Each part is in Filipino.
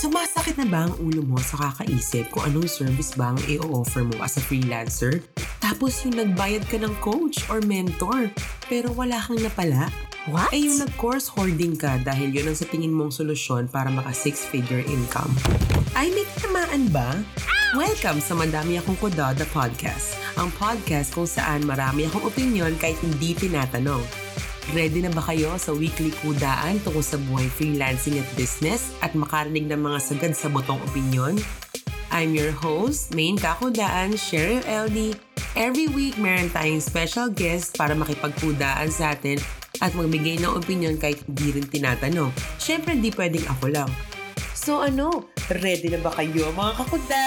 Sumasakit na ba ang ulo mo sa kakaisip kung anong service ba ang i-offer mo as a freelancer? Tapos yung nagbayad ka ng coach or mentor, pero wala kang napala? What? Eh yung nag-course hoarding ka dahil yun ang sa tingin mong solusyon para maka six-figure income. Ay, may tinamaan ba? Welcome sa Madami Akong Kuda, the podcast. Ang podcast kung saan marami akong opinion kahit hindi tinatanong. Ready na ba kayo sa weekly kudaan tungkol sa buhay freelancing at business at makarinig ng mga sagad sa botong opinion? I'm your host, main kakudaan, Cheryl LD. Every week, meron tayong special guest para makipagkudaan sa atin at magbigay ng opinion kahit hindi rin tinatanong. Siyempre, hindi pwedeng ako lang. So ano, ready na ba kayo mga kakuda?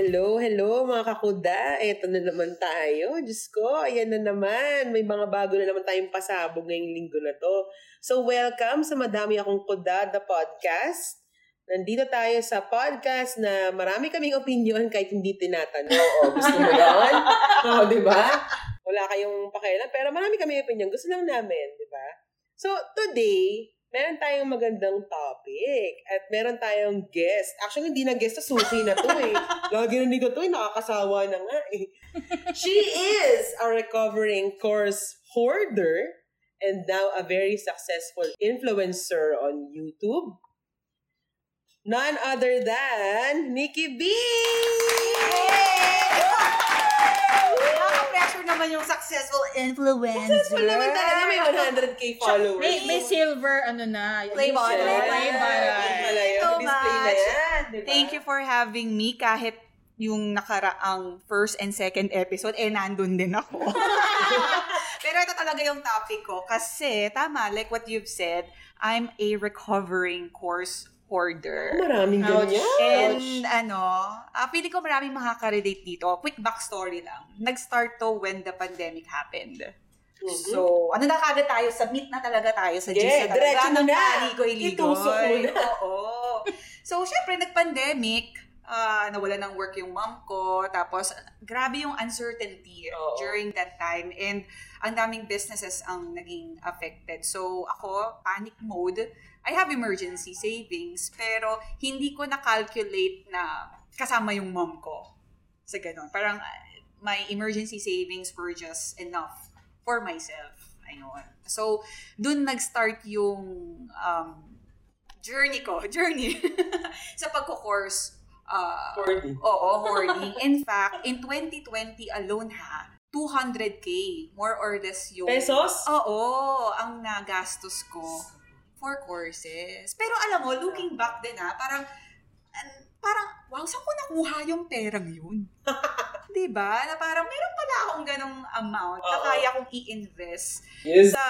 Hello, hello mga kakuda. Eto na naman tayo. Diyos ko, ayan na naman. May mga bago na naman tayong pasabog ngayong linggo na to. So welcome sa Madami Akong Kuda, the podcast. Nandito tayo sa podcast na marami kaming opinion kahit hindi tinatanong. O, gusto mo yun? Oo, di ba? Wala kayong pakialam, pero marami kami opinion. Gusto lang namin, di ba? So, today, meron tayong magandang topic at meron tayong guest. Actually, hindi na guest, to suki na to eh. Lagi na dito to eh, nakakasawa na nga eh. She is a recovering course hoarder and now a very successful influencer on YouTube. None other than Nikki B! Nakaka-pressure naman yung successful influencer. Successful naman talaga, may 100k followers. May, may silver, ano na. Play button. Play button. So Display na much. yan. Thank you for having me kahit yung nakaraang first and second episode, eh, nandun din ako. Pero ito talaga yung topic ko. Kasi, tama, like what you've said, I'm a recovering course hoarder. Maraming Ouch. ganyan. And ano, uh, pili ko maraming makaka-relate dito. Quick backstory lang. Nag-start to when the pandemic happened. Mhm. So, ano na kagad tayo? Submit na talaga tayo sa Yeah, na talaga. diretso na. Paligoy-ligoy. Itusok mo na. Oo. So, syempre, nag-pandemic, ah, nawala ng work yung mom ko, tapos grabe yung uncertainty Oo. during that time. And ang daming businesses ang naging affected. So, ako, panic mode. I have emergency savings, pero hindi ko na-calculate na kasama yung mom ko. Sa ganun. Parang ah, my emergency savings were just enough for myself. Ayun. So, dun nag-start yung um, journey ko. Journey. sa pagko-course. Uh, Hoarding. Oo, hoarding. In fact, in 2020 alone ha, 200k, more or less yung... Pesos? Oo, ang nagastos ko for courses. Pero alam mo, looking back din ha, parang, an- parang, wow, saan ko nakuha yung perang yun? 'Di ba? Na parang meron pala akong ganong amount na Oo. kaya kong i-invest Yes. sa,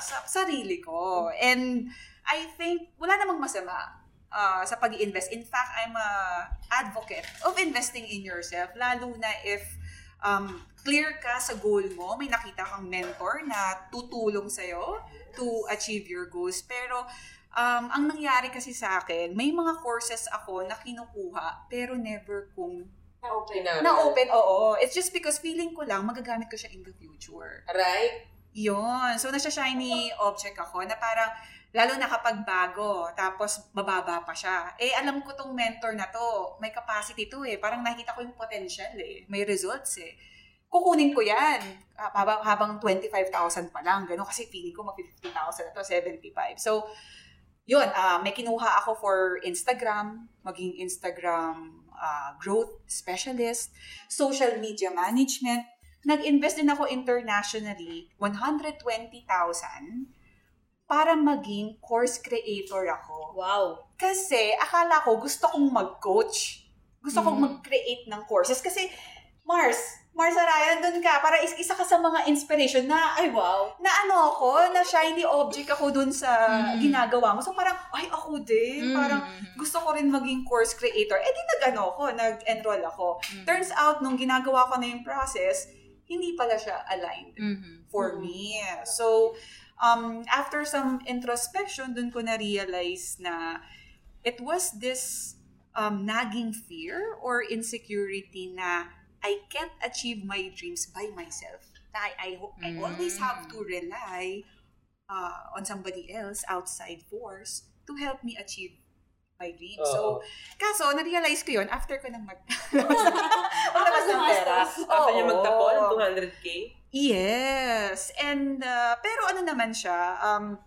sa sarili ko. And I think wala namang masama uh, sa pag invest In fact, I'm a advocate of investing in yourself, lalo na if um, clear ka sa goal mo, may nakita kang mentor na tutulong sa'yo to achieve your goals. Pero um, ang nangyari kasi sa akin, may mga courses ako na kinukuha, pero never kong Na-open. na-open. Oo. It's just because feeling ko lang magagamit ko siya in the future. Right? Yun. So, nasa shiny object ako na parang, lalo na kapag bago, tapos bababa pa siya. Eh, alam ko tong mentor na to, may capacity to eh. Parang nakita ko yung potential eh. May results eh. Kukunin ko yan ah, habang, habang 25,000 pa lang. Ganun kasi feeling ko mag 50,000 na to, 75. So, yun, ah, may kinuha ako for Instagram, maging Instagram ah, growth specialist, social media management, nag-invest din ako internationally, 120,000 para maging course creator ako. Wow. Kasi akala ko gusto kong mag-coach. Gusto kong Mm. mag-create ng courses. Kasi Mars, Mars Araya, nandun ka. Para is- isa ka sa mga inspiration na, ay wow, na ano ako, na shiny object ako dun sa Mm. ginagawa mo. So parang, ay ako din. Mm. Parang gusto ko rin maging course creator. Eh di nag-ano ako, nag-enroll ako. Mm. Turns out, nung ginagawa ko na yung process, hindi pala siya aligned Mhm. for me. So, um, after some introspection, dun ko na-realize na it was this um, nagging fear or insecurity na I can't achieve my dreams by myself. I, I, ho- I always have to rely uh, on somebody else outside force to help me achieve my dream. Oo. So, kaso, na-realize ko yun after ko nang mag... Maglabas ng pera. After niya Oo. magtapon, 200k? Yes. And, uh, pero ano naman siya, um,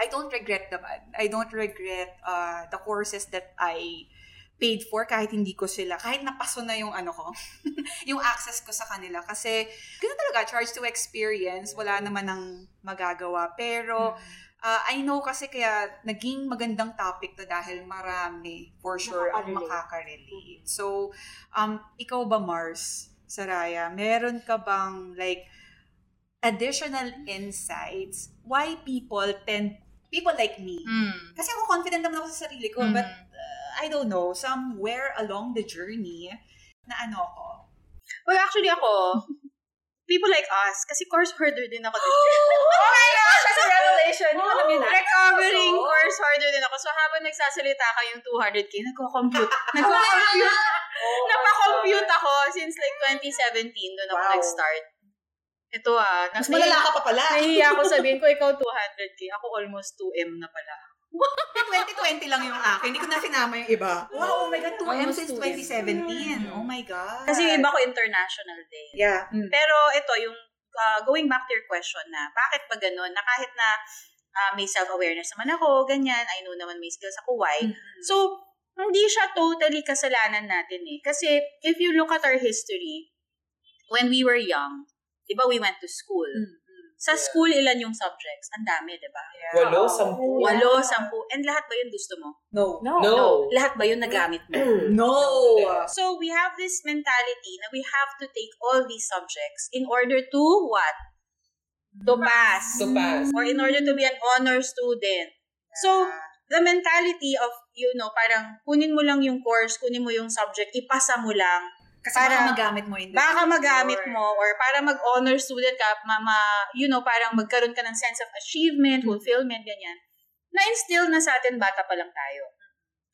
I don't regret naman. I don't regret uh, the courses that I paid for kahit hindi ko sila, kahit napaso na yung ano ko, yung access ko sa kanila. Kasi, ganun talaga, charge to experience, wala naman ang magagawa. Pero, uh, I know kasi kaya naging magandang topic to dahil marami, for sure, ang Makakarelate. So, um, ikaw ba, Mars, Saraya, meron ka bang, like, additional insights why people tend, people like me, Mm. kasi ako confident naman ako sa sarili ko, Mhm. but uh, I don't know, somewhere along the journey, na ano ako, Well, actually ako, people like us, kasi course hoarder din ako. oh my gosh, that's a revelation. Yung alam na. Recovering So, course hoarder din ako. So habang nagsasalita ka yung 200k, nagko-compute. Nagko-compute. Napa-compute ako since like 2017, doon ako Wow. nag-start. Ito ah. Mas malala ka pa pala. Nahihiya ako sabihin ko, ikaw 200k. Ako almost 2M na pala. 2020 lang yung akin. Hindi ko na sinama yung iba. Wow, oh my God, 2M Almost since 2M. 2017. Oh my God. Kasi yung iba ko international din. Yeah. Pero ito, yung uh, going back to your question na, bakit ba ganun? Na kahit na uh, may self-awareness naman ako, ganyan, I know naman may skills ako, why? So, hindi siya totally kasalanan natin eh. Kasi if you look at our history, when we were young, di ba we went to school? Sa Yeah. school, ilan yung subjects? Ang dami, di ba? Walo, sampu. Walo, sampu. And lahat ba yun gusto mo? No. No. No. Lahat ba yun nagamit mo? No. So we have this mentality na we have to take all these subjects in order to what? To pass. To pass. Or in order to be an honor student. So, the mentality of, you know, parang kunin mo lang yung course, kunin mo yung subject, ipasa mo lang. Kasi Para- baka magamit mo in the Baka magamit mo or para mag-honor student ka, ma, ma- you know, parang magkaroon ka ng sense of achievement, fulfillment, ganyan. Na-instill na sa atin, bata pa lang tayo.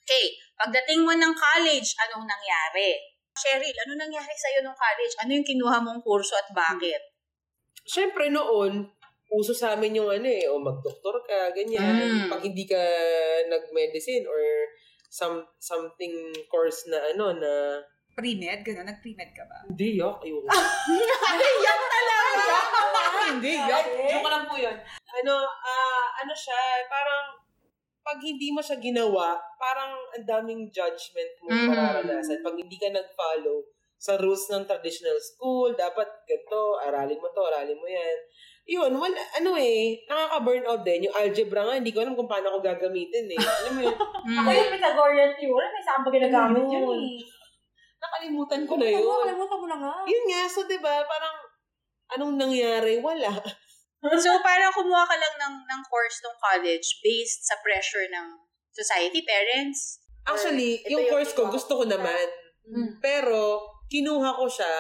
Okay, pagdating mo ng college, anong nangyari? Cheryl, ano nangyari sa'yo nung college? Ano yung kinuha mong kurso at bakit? Siyempre noon, uso sa amin yung ano eh, o magdoktor ka, ganyan. Mm. Pag hindi ka nag-medicine or some something course na ano na Pre-med, gano'n. Nag-pre-med ka ba? hindi yak ayun. Yak talaga! hindi yak. Joke lang po 'yun. Ano ah ano siya, parang pag hindi mo siya ginawa, parang ang daming judgment mo Mhm. mararanasan. Pag hindi ka nag-follow sa rules ng traditional school, dapat ganito, aralin mo to, aralin mo yan. Yun, wala, ano eh, nakaka-burnout din. Yung algebra nga, hindi ko alam kung paano ko gagamitin eh. Alam mo yun, Ako yung Pythagorean theorem, may saan pa ginagamit Yun. eh. Nakalimutan ko na yun. Nakalimutan mo na nga. Yun nga, so 'di ba parang anong nangyari? Wala. So, parang kumuha ka lang ng, ng course ng college based sa pressure ng society, parents. Actually, yung yung course ko, gusto ko naman. Mm. Pero, kinuha ko siya,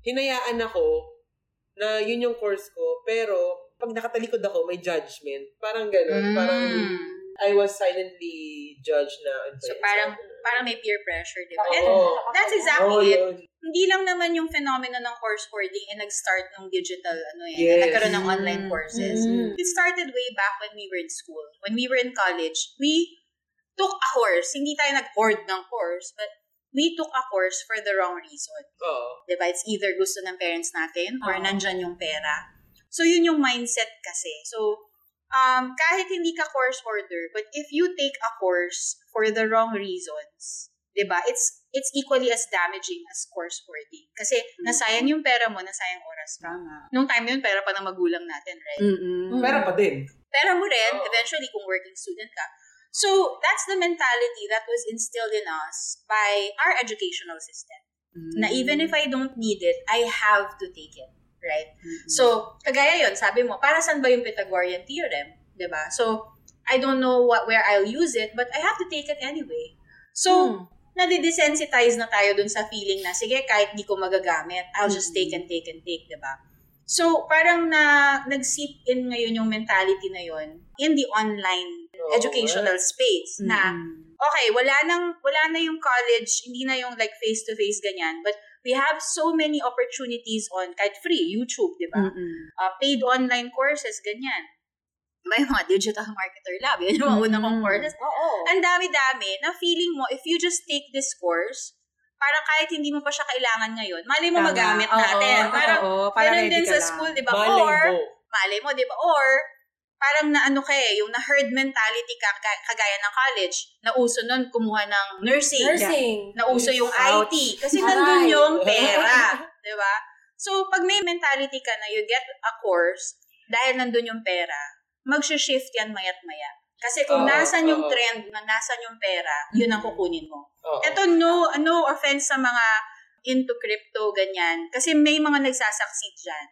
hinayaan ako na yun yung course ko. Pero, pag nakatalikod ako, may judgment. Parang ganun. Parang, Mm. I was silently judged na. ano So, parang, parang may peer pressure, di ba? And Oo. that's Oh, exactly it. yun. Hindi lang naman yung phenomena ng course hoarding eh nag-start ng digital, ano eh, Yes. nagkaroon ng online courses. Mm. It started way back when we were in school. When we were in college, we took a course. Hindi tayo nag-hoard ng course, but we took a course for the wrong reason. Oo. Diba? It's either gusto ng parents natin or Oo. nandyan yung pera. So, yun yung mindset kasi. So, um, kahit hindi ka course hoarder, but if you take a course for the wrong reasons, diba? It's it's equally as damaging as course hoarding. Kasi nasayang yung pera mo, nasayang oras mo. Tama. Nung time yun, pera pa ng magulang natin, right? Mm-mm. Pera pa din. Pera mo rin, Oo. eventually, kung working student ka. So, that's the mentality that was instilled in us by our educational system. Na even if I don't need it, I have to take it. Right? So, kagaya yon sabi mo, para saan ba yung Pythagorean theorem? 'Di ba? So, I don't know what where I'll use it, but I have to take it anyway. So, nadidesensitize na tayo dun sa feeling na, sige, kahit di ko magagamit, I'll just take and take and take, 'di ba? So, parang na nag-seep in ngayon yung mentality na yon in the online Oo, educational space na okay, wala nang wala na yung college, hindi na yung like face to face ganyan, but we have so many opportunities on kahit free YouTube, 'di ba? Uh, paid online courses ganyan. may mga digital marketer lab. Yun yung mga unang kong Mm. courses. Oo. Ang dami-dami na feeling mo, if you just take this course, parang kahit hindi mo pa siya kailangan ngayon, mali mo Tama. magamit Oo, natin. parang, totoo. Para ganun ready din sa lang. school, di ba? Malay Or, malay mo, di ba? Or, parang na ano ka eh, yung na herd mentality ka, ka- kagaya ng college, na uso nun kumuha ng nursing. Nursing. Na uso yung Ouch. IT. Kasi Aray. nandun yung pera. di ba? So, pag may mentality ka na you get a course, dahil nandun yung pera, mag-shift yan mayat maya. Kasi kung Oo, nasan yung oo. trend, na nasan yung pera, yun ang kukunin mo. Oo. Ito, no, no offense sa mga into crypto, ganyan. Kasi may mga nagsasucceed dyan.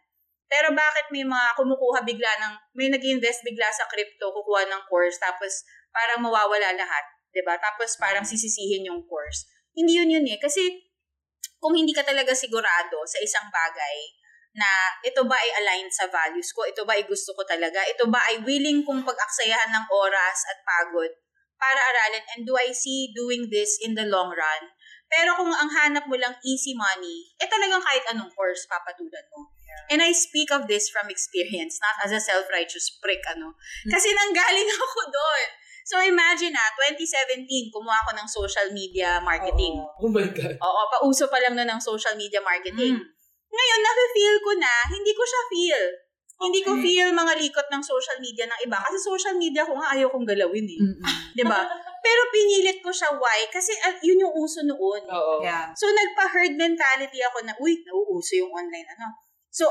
Pero bakit may mga kumukuha bigla ng, may nag invest bigla sa crypto, kukuha ng course, tapos parang mawawala lahat. ba Tapos parang sisisihin yung course. Hindi yun yun eh. Kasi kung hindi ka talaga sigurado sa isang bagay, na ito ba ay aligned sa values ko, ito ba ay gusto ko talaga, ito ba ay willing kong pag-aksayahan ng oras at pagod para aralin, and do I see doing this in the long run? Pero kung ang hanap mo lang easy money, eh talagang kahit anong course papatulan mo. And I speak of this from experience, not as a self-righteous prick, ano. Kasi nanggaling ako doon. So imagine na, 2017, kumuha ako ng social media marketing. Oh my God. Oo, pauso pa lang na ng social media marketing. Mm. Ngayon, nafe-feel ko na, hindi ko siya feel. Hindi ko Okay. feel mga likot ng social media ng iba. Kasi social media ko nga ayaw kong galawin eh. Mm-mm. Di ba? Pero pinilit ko siya, why? Kasi ah, yun yung uso noon. Oo. Yeah. So, nagpa-herd mentality ako na, uy, nauuso yung online, ano. So,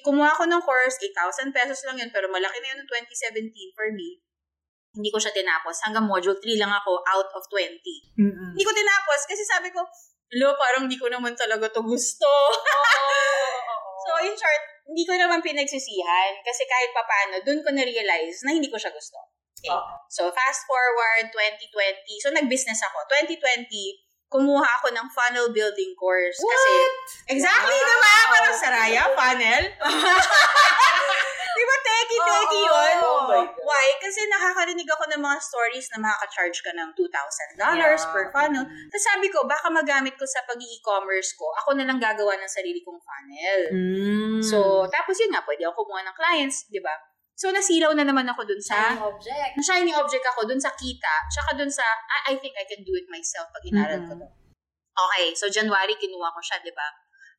kumuha ko ng course, 8,000 pesos lang yun, pero malaki na yun noong 2017 for me. Hindi ko siya tinapos. Hanggang module 3 lang ako out of 20. Mm-mm. Hindi ko tinapos kasi sabi ko, lo, parang hindi ko naman talaga to gusto. so, in short, hindi ko naman pinagsisihan kasi kahit papano, dun ko na-realize na hindi ko siya gusto. Okay. So, fast forward, 2020. So, nag-business ako. 2020, kumuha ako ng funnel building course. Kasi, exactly, Wow! diba? Parang saraya, funnel. di ba, teki-teki Oo. yun? Oh. Why? Kasi nakakarinig ako ng mga stories na makaka-charge ka ng $2,000 Yeah. per funnel. Tapos sabi ko, baka magamit ko sa pag-e-commerce ko, ako na lang gagawa ng sarili kong funnel. Mm. So, tapos yun nga, pwede ako kumuha ng clients, di ba? So, nasilaw na naman ako dun sa, Shiny object. na shiny object ako dun sa kita, tsaka dun sa, I, I think I can do it myself pag inaral ko Mm-mm. to. Okay, so January, kinuha ko siya, di ba?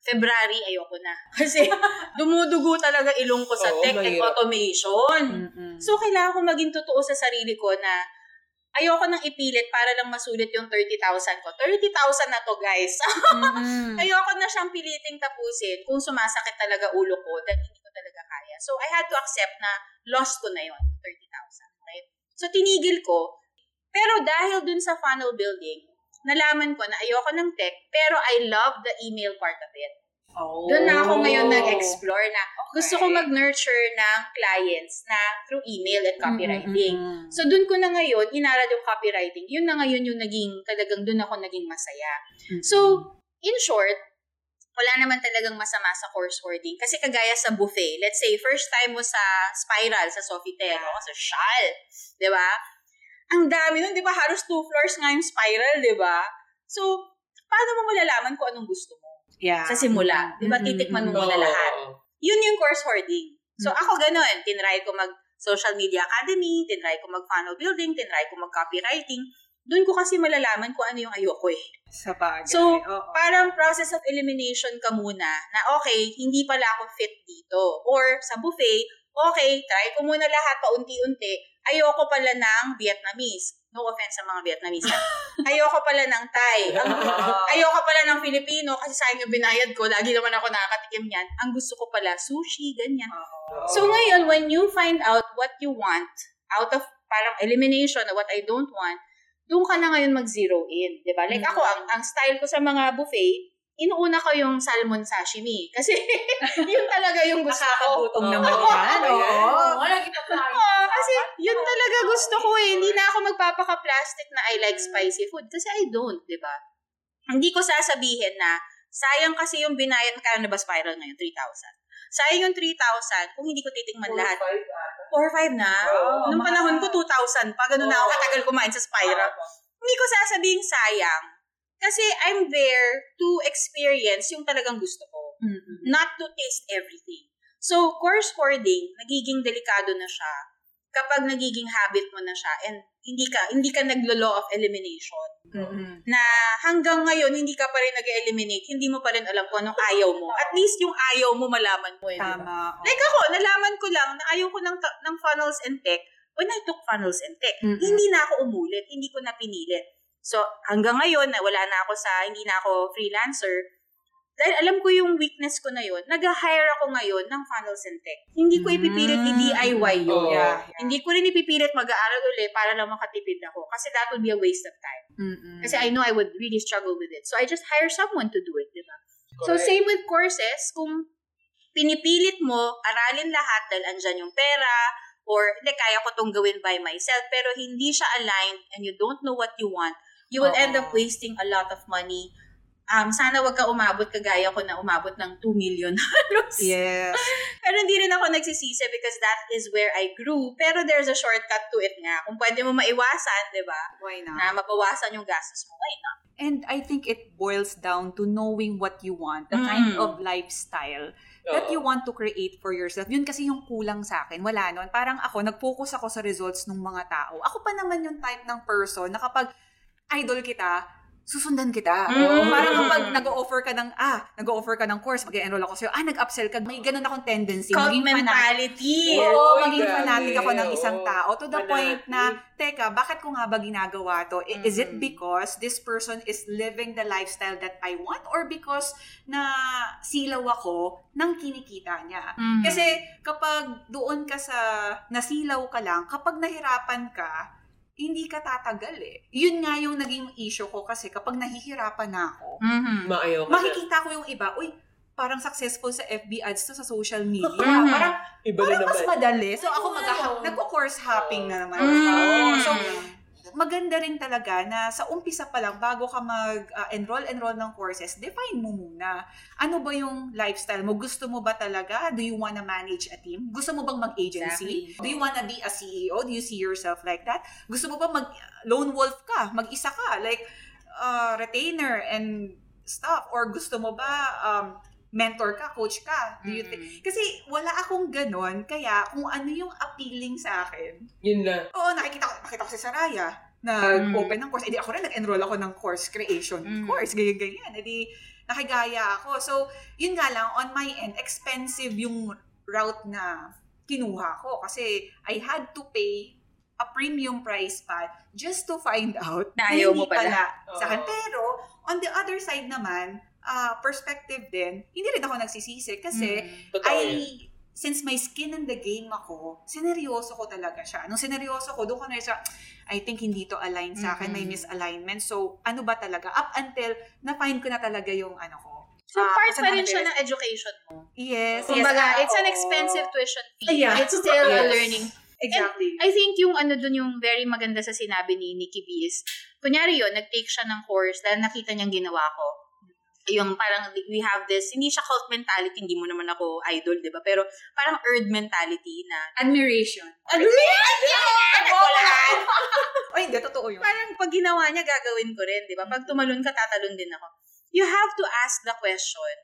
February, ayoko na. Kasi dumudugo talaga ilong ko sa Oo, tech and automation. Mm-mm. So, kailangan ko maging totoo sa sarili ko na ayoko nang ipilit para lang masulit yung 30,000 ko. 30,000 na to, guys. Mm-mm. ayoko na siyang piliting tapusin kung sumasakit talaga ulo ko dahil hindi ko kaya. So, I had to accept na lost ko na yon 30,000. Right? So, tinigil ko. Pero dahil dun sa funnel building, nalaman ko na ayoko ng tech, pero I love the email part of it. Oh. Doon na ako ngayon nag-explore na Okay. gusto ko mag-nurture ng clients na through email at copywriting. Mm-mm. So, doon ko na ngayon, inaral yung copywriting. Yun na ngayon yung naging, talagang doon ako naging masaya. Mm-mm. So, in short, wala naman talagang masama sa course wording. Kasi kagaya sa buffet, let's say, first time mo sa Spiral, sa Sofitel, o sa Shal, di ba? Ang dami nun, di ba? Halos two floors nga yung Spiral, di ba? So, paano mo malalaman kung anong gusto mo? yeah. Sa simula, di ba? Mm-mm. Titikman mo Oo, muna lahat yun yung course hoarding. So, Mm. ako ganun. Tinry ko mag social media academy, tinry ko mag funnel building, tinry ko mag copywriting. Doon ko kasi malalaman kung ano yung ayoko eh. Sa bagay. So, Oo. Parang process of elimination ka muna na okay, hindi pala ako fit dito. Or sa buffet, okay, try ko muna lahat paunti-unti. Ayoko pala ng Vietnamese. No offense sa mga Vietnamese. Ayoko pala ng Thai. Ang, ayoko pala ng Filipino kasi sayang yung binayad ko. Lagi naman ako nakakatikim yan. Ang gusto ko pala, sushi, ganyan. So ngayon, when you find out what you want, out of parang elimination of what I don't want, doon ka na ngayon mag-zero in. di ba? Like ako, ang, ang style ko sa mga buffet, inuuna ko yung salmon sashimi. Kasi yun talaga yung gusto ko. Nakakagutom Oo. naman yan. Oo. Pa tayo. Oo, kasi yun talaga gusto ko eh. Hindi na ako magpapaka-plastic na I like spicy food. Kasi I don't, di ba? Hindi ko sasabihin na sayang kasi yung binayad, kaya na ba spiral ngayon? 3,000. Sayang yung 3,000 kung hindi ko titingnan lahat. 4 or 5 na. Oo, Nung panahon ko, 2,000 pa. Ganun na ako katagal kumain sa spiral. Hindi ko sasabing sayang. Kasi I'm there to experience yung talagang gusto ko. Mm-mm. Not to taste everything. So, course hoarding, nagiging delikado na siya kapag nagiging habit mo na siya and hindi ka hindi ka naglo-law of elimination Mm-mm. na hanggang ngayon hindi ka pa rin nag-eliminate, hindi mo pa rin alam kung anong ayaw mo. At least yung ayaw mo malaman mo eh. Tama. oo. Like ako, nalaman ko lang na ayaw ko ng, ng funnels and tech when I took funnels and tech. Mm-mm. Hindi na ako umulit, hindi ko na pinilit. So, hanggang ngayon, na wala na ako sa, hindi na ako freelancer, dahil alam ko yung weakness ko na yun, nag-hire ako ngayon ng funnels and tech. Hindi ko ipipilit Mm. i-DIY yun. Oo. Yeah, yeah. Hindi ko rin ipipilit mag-aaral uli para lang makatipid ako. Kasi that would be a waste of time. Mm-mm. Kasi I know I would really struggle with it. So I just hire someone to do it, di ba? So same with courses, kung pinipilit mo, aralin lahat dahil andyan yung pera, or hindi, kaya ko tong gawin by myself, pero hindi siya aligned and you don't know what you want, you will Oo. end up wasting a lot of money. Um, sana wag ka umabot kagaya ko na umabot ng 2 million halos. Yes. Pero hindi rin ako nagsisisi because that is where I grew. Pero there's a shortcut to it nga. Kung pwede mo maiwasan, di ba? Why not? Na mabawasan yung gastos mo, why not? And I think it boils down to knowing what you want, the kind Mm. of lifestyle that you want to create for yourself. Yun kasi yung kulang sa akin. Wala nun. Parang ako, nag-focus ako sa results ng mga tao. Ako pa naman yung type ng person na kapag idol kita, susundan kita. Mm. Parang kapag nag-offer ka ng, ah, nag-offer ka ng course, mag-enroll ako sa'yo, ah, nag-upsell ka, may ganun akong tendency. Cult maging mentality. Oo, Oy, maging grabe. fanatic ako ng isang tao to the point na, teka, bakit ko nga ba ginagawa to? I- Is it Mhm. because this person is living the lifestyle that I want or because na silaw ako ng kinikita niya? Mm. Kasi kapag doon ka sa nasilaw ka lang, kapag nahirapan ka, hindi ka tatagal eh. Yun nga yung naging issue ko kasi kapag nahihirapan na ako, Mhm. Maayaw ka na. makikita ko yung iba, uy, parang successful sa FB ads to sa social media. Mhm. Parang Iba na Parang mas naman. madali. So ako mag nagko-course hopping na naman. Mm. ako. So maganda rin talaga na sa umpisa pa lang bago ka mag-enroll enroll ng courses, define mo muna. Ano ba yung lifestyle mo? Gusto mo ba talaga? Do you wanna manage a team? Gusto mo bang mag-agency? Exactly. Do you wanna be a CEO? Do you see yourself like that? Gusto mo ba mag lone wolf ka? Mag-isa ka? Like uh, retainer and stuff? Or gusto mo ba um, mentor ka, coach ka? Do you think? Mm. Kasi wala akong ganon, kaya kung ano yung appealing sa akin, Yun na. oo, nakikita ko, nakita ko si Saraya, nag-open ng course, edi ako rin, nag-enroll ako ng course creation Mm. course, ganyan-ganyan, edi nakigaya ako. So, yun nga lang, on my end, expensive yung route na kinuha ko kasi I had to pay a premium price pa just to find out Na ayaw mo hindi pala. sa akin. Pero, on the other side naman, ah, perspective din, hindi rin ako nagsisisi kasi Mm. I, since may skin in the game ako, sineryoso ko talaga siya. Nung sineryoso ko, doon ko na siya, I think hindi to align sa akin, may Mhm. misalignment. So, ano ba talaga? Up until, na-find ko na talaga yung ano ko. So, Ah, part pa rin siya ng education mo. Yes. Kumbaga, yes, it's an expensive tuition fee. Yeah. It's still a Yes. learning. Exactly. I think yung ano dun yung very maganda sa sinabi ni Nikki B is, kunyari yun, nag-take siya ng course dahil nakita niyang ginawa ko. Yung parang we have this, hindi siya cult mentality, hindi mo naman ako idol, di ba? Pero parang earth mentality na, Admiration. Admiration! Nagwalaan! Ay, hindi, totoo yun. parang pag ginawa niya, gagawin ko rin, di ba? Pag tumalon ka, tatalon din ako. You have to ask the question,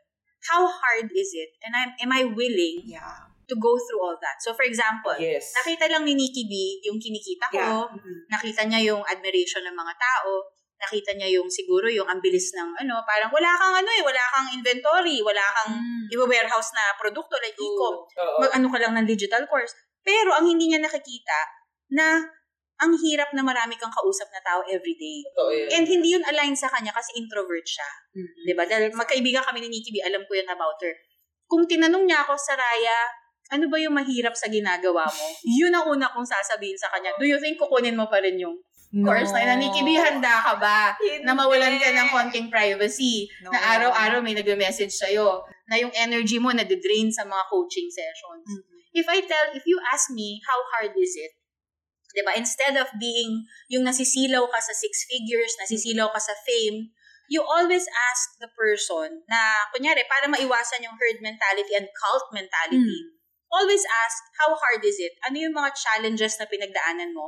how hard is it? And I'm, am I willing Yeah. to go through all that? So for example, Yes. nakita lang ni Nikki B yung kinikita ko, Yeah. Mhm. nakita niya yung admiration ng mga tao, nakita niya yung siguro yung ang bilis ng ano, parang wala kang ano eh, wala kang inventory, wala kang Mm. i-warehouse na produkto like e-com. Mag-ano ka lang ng digital course. Pero ang hindi niya nakikita na ang hirap na marami kang kausap na tao everyday. Totoo yan. And hindi yun align sa kanya kasi introvert siya. Mhm. 'Di ba? Dahil magkaibigan kami ni Nikki B, alam ko yan about her. Kung tinanong niya ako, Saraya, ano ba yung mahirap sa ginagawa mo? Yun ang una kong sasabihin sa kanya. Do you think kukunin mo pa rin yung course na yun? Na, B, handa ka ba? Na mawalan ka ng konting privacy. No. Na araw-araw may nag-message sa'yo. Na yung energy mo nade-drain sa mga coaching sessions. Mhm. If I tell, if you ask me, how hard is it? 'Di ba? Instead of being yung nasisilaw ka sa six figures, nasisilaw ka sa fame, you always ask the person na, kunyari, para maiwasan yung herd mentality and cult mentality, always ask, how hard is it? Ano yung mga challenges na pinagdaanan mo?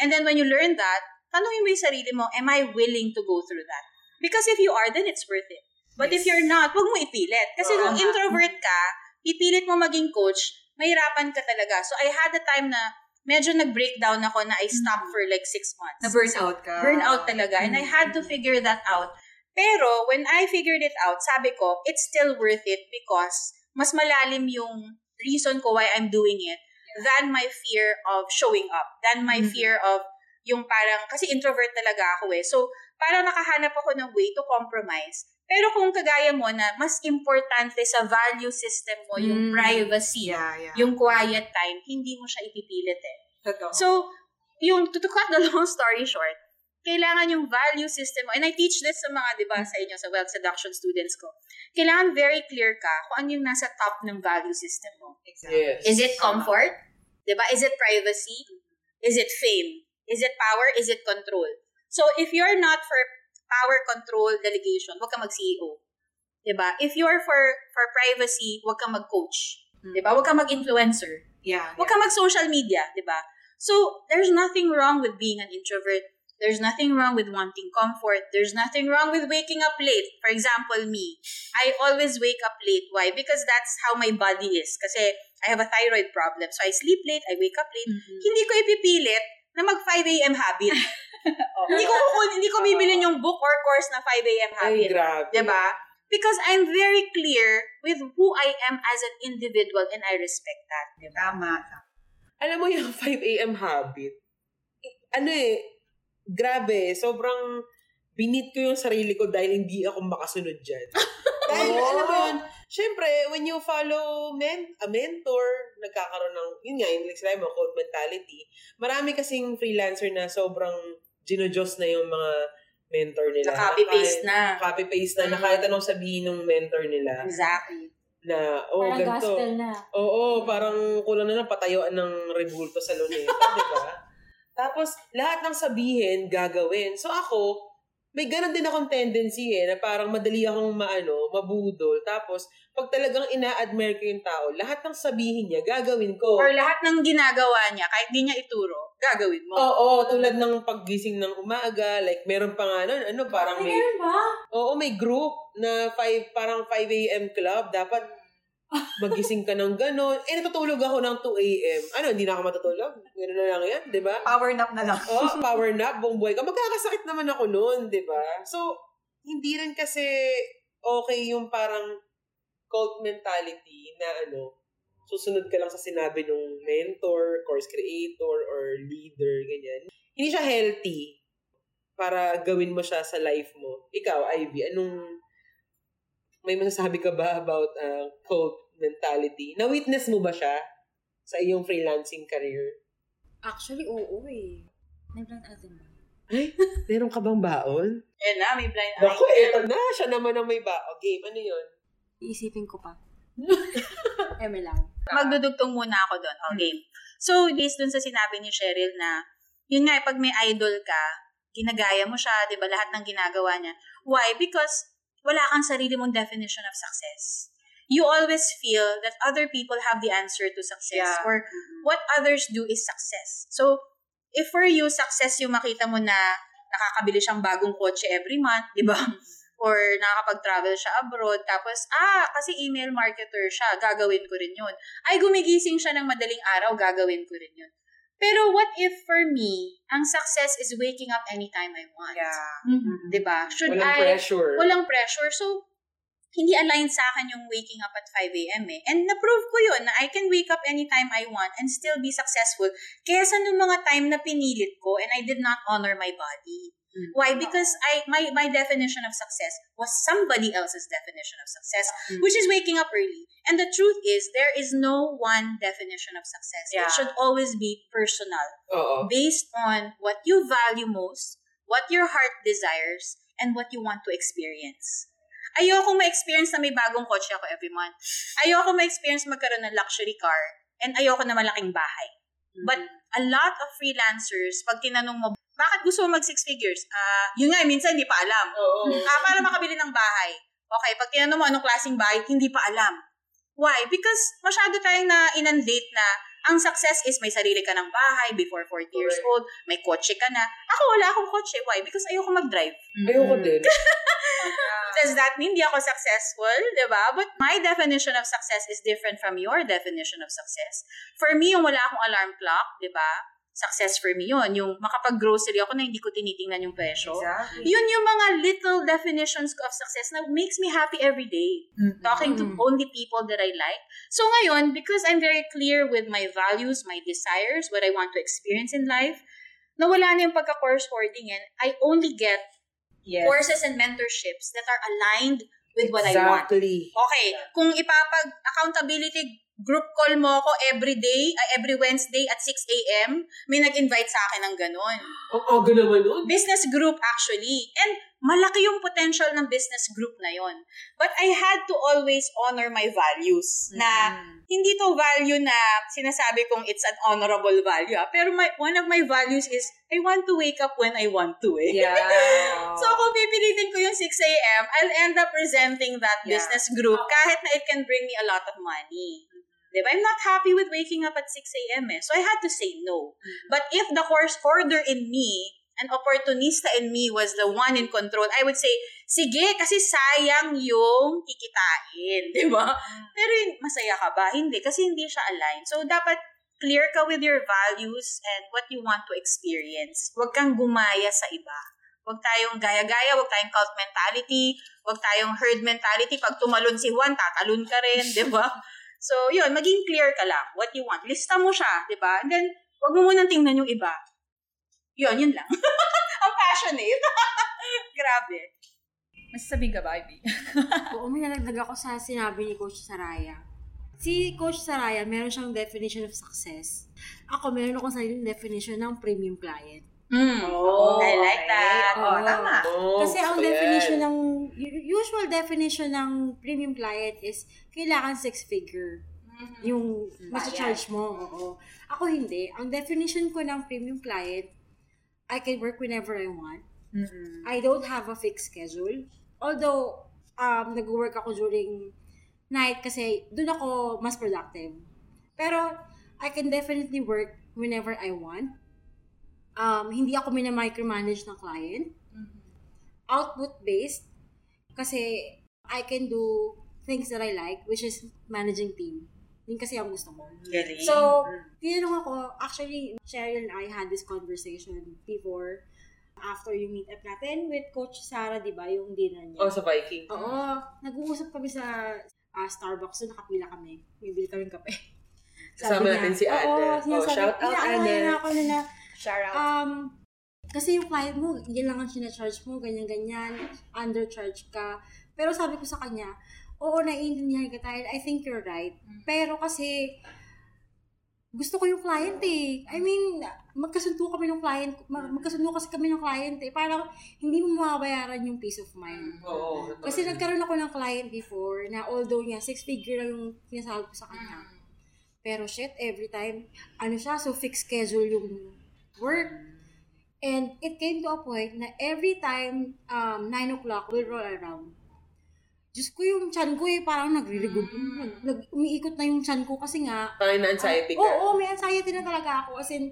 And then when you learn that, tanongin mo yung sarili mo, am I willing to go through that? Because if you are, then it's worth it. But if Yes. you're not, wag mo ipilit. Kasi kung Tama. introvert ka, ipilit mo maging coach, mahirapan ka talaga. So I had a time na medyo nag-breakdown ako na I stopped for like six months. Na-burn out ka. Burn out talaga. And I had to figure that out. Pero, when I figured it out, sabi ko, it's still worth it because mas malalim yung reason ko why I'm doing it than my fear of showing up, than my Mhm. fear of yung parang, kasi introvert talaga ako eh. So, parang nakahanap ako ng way to compromise. Pero kung kagaya mo na mas importante sa value system mo yung Mm. privacy, Yeah, yeah. yung quiet time, hindi mo siya ipipilit eh. Totoo. So, yung to, to cut the long story short, kailangan yung value system mo, and I teach this sa mga, di ba, sa inyo, sa wealth seduction students ko, kailangan very clear ka kung ano yung nasa top ng value system mo. exactly. Yes. Is it comfort? Di ba? Is it privacy? Is it fame? Is it power? Is it control? So, if you're not for power, control, delegation, huwag ka mag-CEO. Di ba? If you're for for privacy, huwag ka mag-coach. Di ba? Huwag ka mag-influencer. Yeah. Huwag ka mag-social media, di ba? So, there's nothing wrong with being an introvert. There's nothing wrong with wanting comfort. There's nothing wrong with waking up late. For example, me. I always wake up late. Why? Because that's how my body is. Kasi I have a thyroid problem. So, I sleep late, I wake up late. Hindi ko ipipilit na mag 5 a.m. habit. hindi ko hindi ko bibilin yung book or course na 5 a.m. Ay, habit. grabe. Diba? Because I'm very clear with who I am as an individual and I respect that. Diba? Tama. Alam mo yung 5 a.m. habit, ano eh, grabe, sobrang binit ko yung sarili ko dahil hindi ako makasunod dyan. dahil Oh. alam mo yun, syempre, when you follow men, a mentor, nagkakaroon ng, yun nga, yung like sinabi mo, cult mentality, marami kasing freelancer na sobrang ginojos na yung mga mentor nila. Copy-paste na. Copy-paste na, na kahit anong sabihin ng mentor nila, Exactly. na, oh, Parang ganito. gospel na. Oo, parang kulang na lang patayuan ng rebulto sa luneta, di ba? Tapos, lahat ng sabihin, gagawin. So ako, may ganun din akong tendency eh, na parang madali akong maano, mabudol. Tapos, pag talagang ina-admire ko yung tao, lahat ng sabihin niya, gagawin ko. Or lahat ng ginagawa niya, kahit di niya ituro, gagawin mo. Oo, tulad ng paggising ng umaga, like meron pa nga nun, ano, parang Ay, may, ganun ba? oo, may group na 5, parang 5 a.m. club, dapat magising ka ng gano'n. Eh, natutulog ako ng 2 a.m. Ano, hindi na ako matutulog? Gano'n na lang yan, di ba? Power nap na lang. Oh, power nap, buong buhay ka. Magkakasakit naman ako noon, di ba? So, hindi rin kasi okay yung parang cult mentality na ano, susunod ka lang sa sinabi ng mentor, course creator, or leader, ganyan. Hindi siya healthy para gawin mo siya sa life mo. Ikaw, Ivy, anong may masasabi ka ba about uh, cult mentality? Na-witness mo ba siya sa iyong freelancing career? Actually, oo eh. May blind item ba? Ay, meron ka bang baon? Eh na, may blind Naku, eto na. Siya naman ang may baon. Game, ano yun? Iisipin ko pa. Eme lang. Magdudugtong muna ako doon. Okay. So, based dun sa sinabi ni Cheryl na, yun nga, eh, pag may idol ka, ginagaya mo siya, di ba, lahat ng ginagawa niya. Why? Because wala kang sarili mong definition of success. You always feel that other people have the answer to success Yeah. or what others do is success. So, if for you, success yung makita mo na nakakabili siyang bagong kotse every month, di ba? Or nakakapag-travel siya abroad, tapos, ah, kasi email marketer siya, gagawin ko rin yun. Ay, gumigising siya ng madaling araw, gagawin ko rin yun. Pero what if for me, ang success is waking up anytime I want? Yeah. Mhm. Di ba? Should Walang I... pressure. Walang pressure. So, hindi aligned sa akin yung waking up at 5 a.m. eh. And na-prove ko yun na I can wake up anytime I want and still be successful kaysa nung mga time na pinilit ko and I did not honor my body. Mm. Why? Because I my my definition of success was somebody else's definition of success, which is waking up early. And the truth is, there is no one definition of success. Yeah. It should always be personal Oo. based on what you value most, what your heart desires, and what you want to experience. Ayoko ma-experience na may bagong kotse ako every month. Ayoko ma-experience magkaroon ng luxury car. And ayoko na malaking bahay. But a lot of freelancers, pag tinanong mo, bakit gusto mo mag six figures? Ah, yun nga, minsan hindi pa alam. Oo. Ah, para makabili ng bahay. Okay, pag tinanong mo anong klaseng bahay, hindi pa alam. Why? Because masyado tayong na inundate na ang success is may sarili ka ng bahay before 40 years Correct. old, may kotse ka na. Ako wala akong kotse. Why? Because ayoko mag-drive. Ayoko din. does that mean? Di ako successful, di ba? But my definition of success is different from your definition of success. For me, yung wala akong alarm clock, ba? Success for me yun. Yung makapag-grocery ako na hindi ko tinitingnan yung presyo. Exactly. Yun yung mga little definitions of success na makes me happy every day. Talking to only people that I like. So ngayon, because I'm very clear with my values, my desires, what I want to experience in life, nawala na yung pagka-course hoarding and I only get Yes. courses and mentorships that are aligned with what I want. Exactly. Okay, kung ipapag accountability group call mo ako every day, uh, every Wednesday at 6 a.m., may nag-invite sa akin ng ganun. Ang aga naman nun. Business group actually. And malaki yung potential ng business group na yon. But I had to always honor my values na hindi to value na sinasabi kong it's an honorable value. ah. Pero my, one of my values is I want to wake up when I want to eh. Yeah. So kung pipilitin ko yung 6 a.m., I'll end up presenting that Yeah. business group kahit na it can bring me a lot of money. Diba? I'm not happy with waking up at 6 a.m. Eh. So I had to say no. But if the course hoarder in me, an opportunista in me was the one in control, I would say, sige, kasi sayang yung kikitain. Di ba? Pero masaya ka ba? Hindi, kasi hindi siya aligned. So dapat clear ka with your values and what you want to experience. Huwag kang gumaya sa iba. Huwag tayong gaya-gaya, huwag tayong cult mentality, huwag tayong herd mentality. Pag tumalon si Juan, tatalon ka rin, di ba? So, yun, maging clear ka lang what you want. Lista mo siya, di ba? And then, huwag mo munang tingnan yung iba. Yun, yun lang. Ang passionate. Grabe. Mas sabihin ka ba, Ivy? Oo, may nalagdag ako sa sinabi ni Coach Saraya. Si Coach Saraya, meron siyang definition of success. Ako, meron akong sariling definition ng premium client. Mm. Oh, I like that. Oh, Oo. tama. Oh, Kasi ang definition yan. ng, usual definition ng premium client is kailangan six figure yung mas-charge mo. Oo. Ako hindi. Ang definition ko ng premium client, I can work whenever I want. I don't have a fixed schedule. Although, um, nag-work ako during night kasi doon ako mas productive. Pero, I can definitely work whenever I want. Um, hindi ako mina-micromanage ng client. Output-based. Kasi, I can do things that I like, which is managing team. Yun kasi ang gusto ko. Galing. So, tinanong ako, actually, Cheryl and I had this conversation before, after yung meet up natin with Coach Sarah, di ba, yung dinner niya. Oh, sa Viking. Oo, nag-uusap kami sa ah, Starbucks, so nakapila kami. Bibili kami kape. Kasama natin si Ana. Oo, Oh, shout out, inaalaala Ana. na ako na na, Shout out. um, kasi yung client mo, yan lang ang sinacharge mo, ganyan-ganyan, undercharge ka. Pero sabi ko sa kanya, oo, naiintindihan ka tayo. I think you're right. Pero kasi, gusto ko yung client eh. I mean, magkasundo kami ng client, mag- magkasundo kasi kami ng client eh. Parang, hindi mo mababayaran yung peace of mind. Oo. totoo. Kasi nagkaroon ako ng client before na although niya, six figure lang yung pinasahod ko sa kanya. Pero shit, every time, ano siya, so fixed schedule yung work. And it came to a point na every time um, 9 o'clock will roll around, Diyos ko yung chan ko eh, parang nagre-regod. Nag, nag, umiikot na yung chan ko kasi nga, Parang na-anxiety ka. Oo, may anxiety na talaga ako. As in,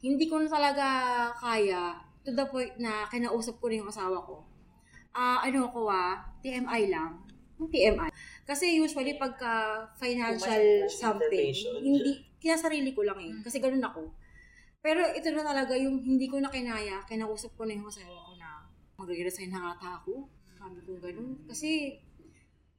hindi ko na talaga kaya to the point na kinausap ko na yung asawa ko. Ah, ano ako ah, TMI lang. Yung TMI. Kasi usually pagka financial something, hindi, kinasarili ko lang eh. Kasi ganun ako. Pero ito na talaga yung hindi ko na kinaya, kinausap ko na yung asawa ko na magre-resign na ata ako. Sabi ko ganun. Kasi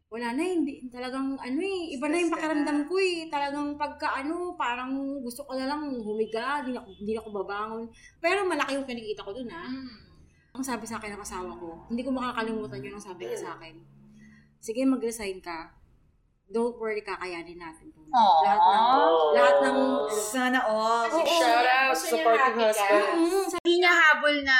wala na, hindi, talagang ano eh, iba na yung pakiramdam ko eh. Talagang pagka ano, parang gusto ko na lang humiga, hindi na, hindi na ako babangon. Pero malaki yung kinikita ko dun ah. Ang sabi sa akin ng asawa ko, hindi ko makakalimutan yun ang sabi niya sa akin. Sige, mag-resign ka. Don't worry, kakayanin natin to. Aww. Lahat ng, lahat ng, Sana all. Oo. Shout out, supportive husband. Mm, Hindi niya habol na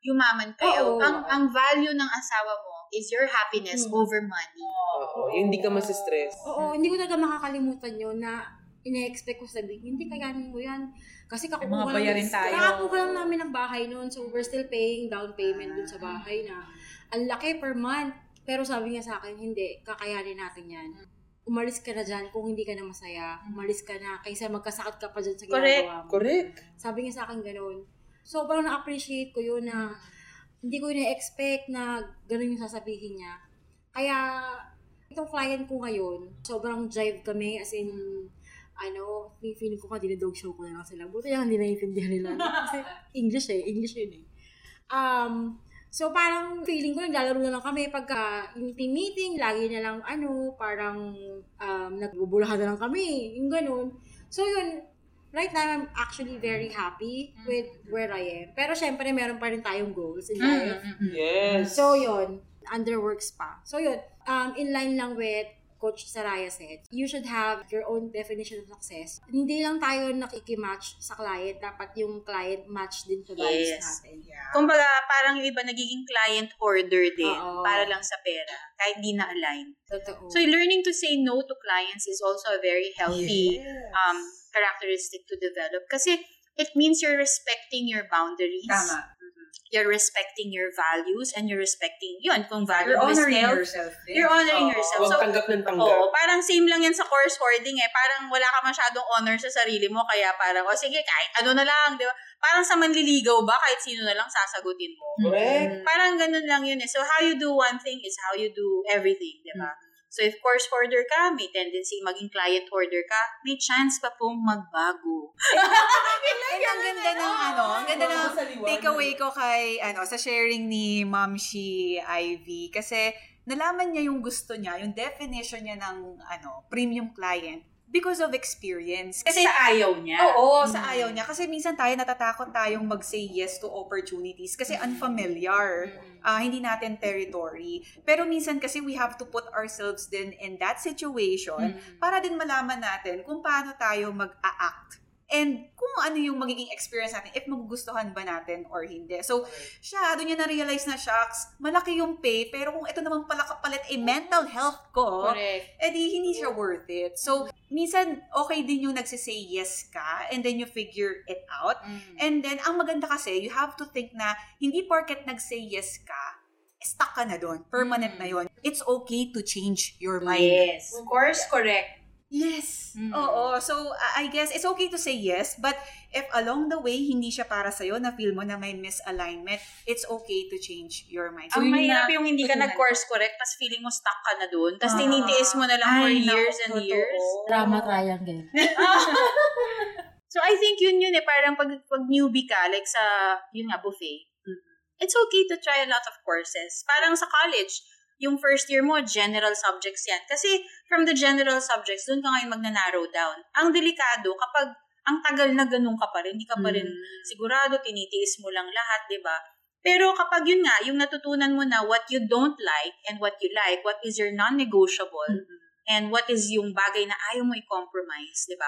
yumaman kayo. Oo. Ang ang value ng asawa mo is your happiness Mm. over money. Oo, yung hindi ka masistress. Oo, hindi ko talaga makakalimutan yun na ina-expect ko sabihin, hindi kayanin mo yan. Kasi kakukuha bayarin tayo. Kakakuha lang namin ng bahay noon. So, we're still paying down payment dun sa bahay na ang laki per month. Pero sabi niya sa akin, hindi, kakayanin natin yan. Umalis ka na dyan kung hindi ka na masaya. Umalis ka na kaysa magkasakit ka pa dyan sa Correct. ginagawa mo. Correct. Sabi niya sa akin ganun. Sobrang na-appreciate ko yun na hindi ko na-expect na ganun yung sasabihin niya. Kaya, itong client ko ngayon, sobrang drive kami, as in, ano, feeling ko ka dinadog show ko na lang sila. Buti lang hindi naiintindihan nila. Kasi English eh, English yun eh. Um, so parang feeling ko naglalaro na lang kami pagka yung team meeting, lagi na lang ano, parang um, nagbubulahan na lang kami, yung ganun. So yun, right now I'm actually very happy with where I am. Pero syempre meron pa rin tayong goals in life. Yes. So yun, underworks pa. So yun, um, in line lang with Coach Saraya said, you should have your own definition of success. Hindi lang tayo nakikimatch sa client, dapat yung client match din sa values Yes. natin. Kumbaga, parang yung iba nagiging client order din Oo. para lang sa pera, kahit di na align. Totoo. So learning to say no to clients is also a very healthy Yes. um characteristic to develop kasi it means you're respecting your boundaries. Tama. You're respecting your values and you're respecting yun kung value You're honoring health. yourself. din. You're honoring Oo. yourself. So, tanggap ng tanggap. Oo, parang same lang yan sa course hoarding eh. Parang wala ka masyadong honor sa sarili mo, kaya parang, o sige, kahit ano na lang, di ba? Parang sa manliligaw ba, kahit sino na lang sasagutin mo. Correct. Parang ganun lang yun eh. So, how you do one thing is how you do everything, di ba? So, if course hoarder ka, may tendency maging client hoarder ka, may chance pa pong magbago. And ang ganda ng ano, ang ganda ng takeaway ko kay ano sa sharing ni Ma'am Shi Ivy. Kasi nalaman niya yung gusto niya, yung definition niya ng ano, premium client because of experience. Kasi sa ayaw niya. Oo, sa ayaw niya. Kasi minsan tayo natatakot tayong mag-say yes to opportunities kasi unfamiliar. Ah, hindi natin territory. Pero minsan kasi we have to put ourselves din in that situation para din malaman natin kung paano tayo mag-a-act. And kung ano yung magiging experience natin, if magugustuhan ba natin or hindi. So, siya, doon niya na-realize na, shocks, malaki yung pay, pero kung ito naman pala kapalit eh, mental health ko, Correct. eh di hindi siya worth it. So, minsan, okay din yung nagsisay yes ka, and then you figure it out. And then, ang maganda kasi, you have to think na, hindi porket nagsay yes ka, stuck ka na doon. Permanent na yon. It's okay to change your mind. Yes. Course correct. Yes. Mm. Oo. So, I I guess it's okay to say yes, but if along the way, hindi siya para sa'yo, na feel mo na may misalignment, it's okay to change your mind. So, Ang yun mahirap yung hindi ka nag-course correct, tapos feeling mo stuck ka na doon, tapos Ah. tinitiis mo na lang for Ay, years and totoo. years. Drama triangle. So I think yun yun eh, parang pag, pag newbie ka, like sa, yun nga, buffet, it's okay to try a lot of courses. Parang sa college, yung first year mo, general subjects yan. Kasi from the general subjects, doon ka ngayon magna-narrow down. Ang delikado, kapag ang tagal na ganun ka pa rin, hindi ka pa rin sigurado, tinitiis mo lang lahat, di ba? Pero kapag yun nga, yung natutunan mo na what you don't like and what you like, what is your non-negotiable, and what is yung bagay na ayaw mo i-compromise, di ba?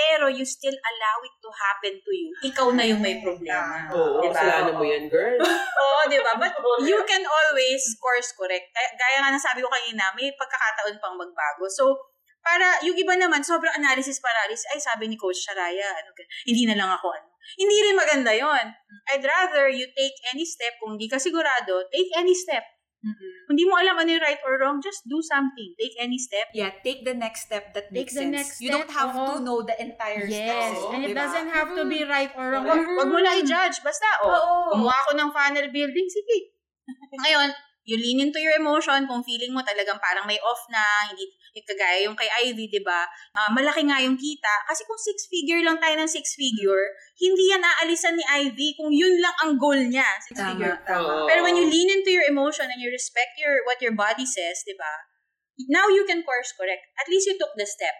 Pero you still allow it to happen to you. Ikaw na yung may problema. Oo, Diba? kasalanan mo yan, girl. Oo, di ba? But you can always course correct. Gaya nga ng sabi ko kanina, may pagkakataon pang magbago. So, para yung iba naman, sobrang analysis paralysis, ay sabi ni Coach Sharaya, ano, hindi na lang ako ano. Hindi rin maganda yon. I'd rather you take any step. Kung hindi ka sigurado, take any step. Kung hindi mo alam ano yung right or wrong, just do something. Take any step. Yeah, take the next step that Take makes the sense. next you don't step, have to oo. know the entire Yes. steps. And it diba? doesn't have to be right or wrong. Wag, wag mo na i-judge. Basta, oh, Oo. gumawa ako ng funnel building, sige. Ngayon, you lean into your emotion kung feeling mo talagang parang may off na, hindi yung kagaya yung kay Ivy, di ba? Ah, malaki nga yung kita. Kasi kung six figure lang tayo ng six figure, hindi yan aalisan ni Ivy kung yun lang ang goal niya, six figure. Oo. Pero when you lean into your emotion and you respect your what your body says, di ba? Now you can course correct. At least you took the step.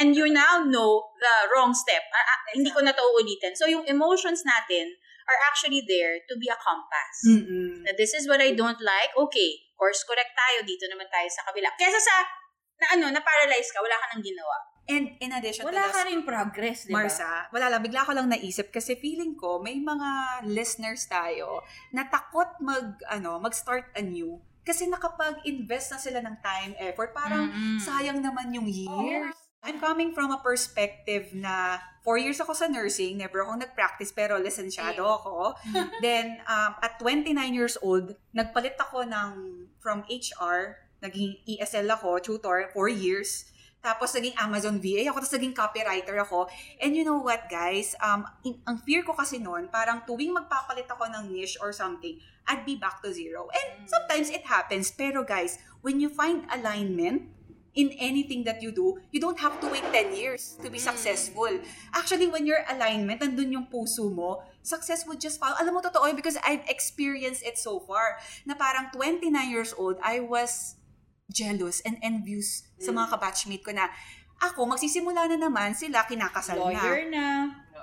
And you now know the wrong step. Ah, ah, Hindi ko na to uulitin. So yung emotions natin are actually there to be a compass. Mm-mm. Na this is what I don't like. Okay, course correct tayo. Dito naman tayo sa kabila. Kesa sa, na ano, na-paralyze ka, wala ka nang ginawa. And in addition Wala to ka this, rin progress, di ba? Marsa, wala lang, bigla ko lang naisip kasi feeling ko may mga listeners tayo na takot mag, ano, mag-start anew kasi nakapag-invest na sila ng time, effort. Parang sayang naman yung years. I'm coming from a perspective na four years ako sa nursing, never akong nag-practice, pero lisensyado ako. Then, um, at 29 years old, nagpalit ako ng, from HR, naging ESL ako, tutor, four years. Tapos naging Amazon VA ako, tapos naging copywriter ako. And you know what, guys? Um, in- ang fear ko kasi noon, parang tuwing magpapalit ako ng niche or something, I'd be back to zero. And sometimes it happens. Pero guys, when you find alignment, in anything that you do, you don't have to wait 10 years to be successful. Actually, when your alignment, nandun yung puso mo, success would just follow. Alam mo, totoo yun because I've experienced it so far. Na parang 29 years old, I was jealous and envious sa mga kabatchmate ko na ako, magsisimula na naman, sila kinakasal na. Lawyer na.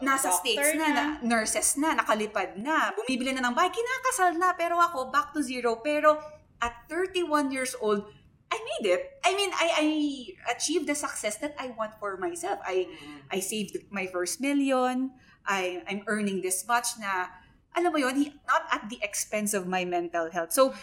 Nasa doctor states na, na, nurses na, nakalipad na, bumibili na ng bahay, kinakasal na, pero ako, back to zero. Pero at 31 years old, I made it. I mean, I I achieved the success that I want for myself. I I saved my first million. I I'm earning this much na alam mo yon, not at the expense of my mental health. So,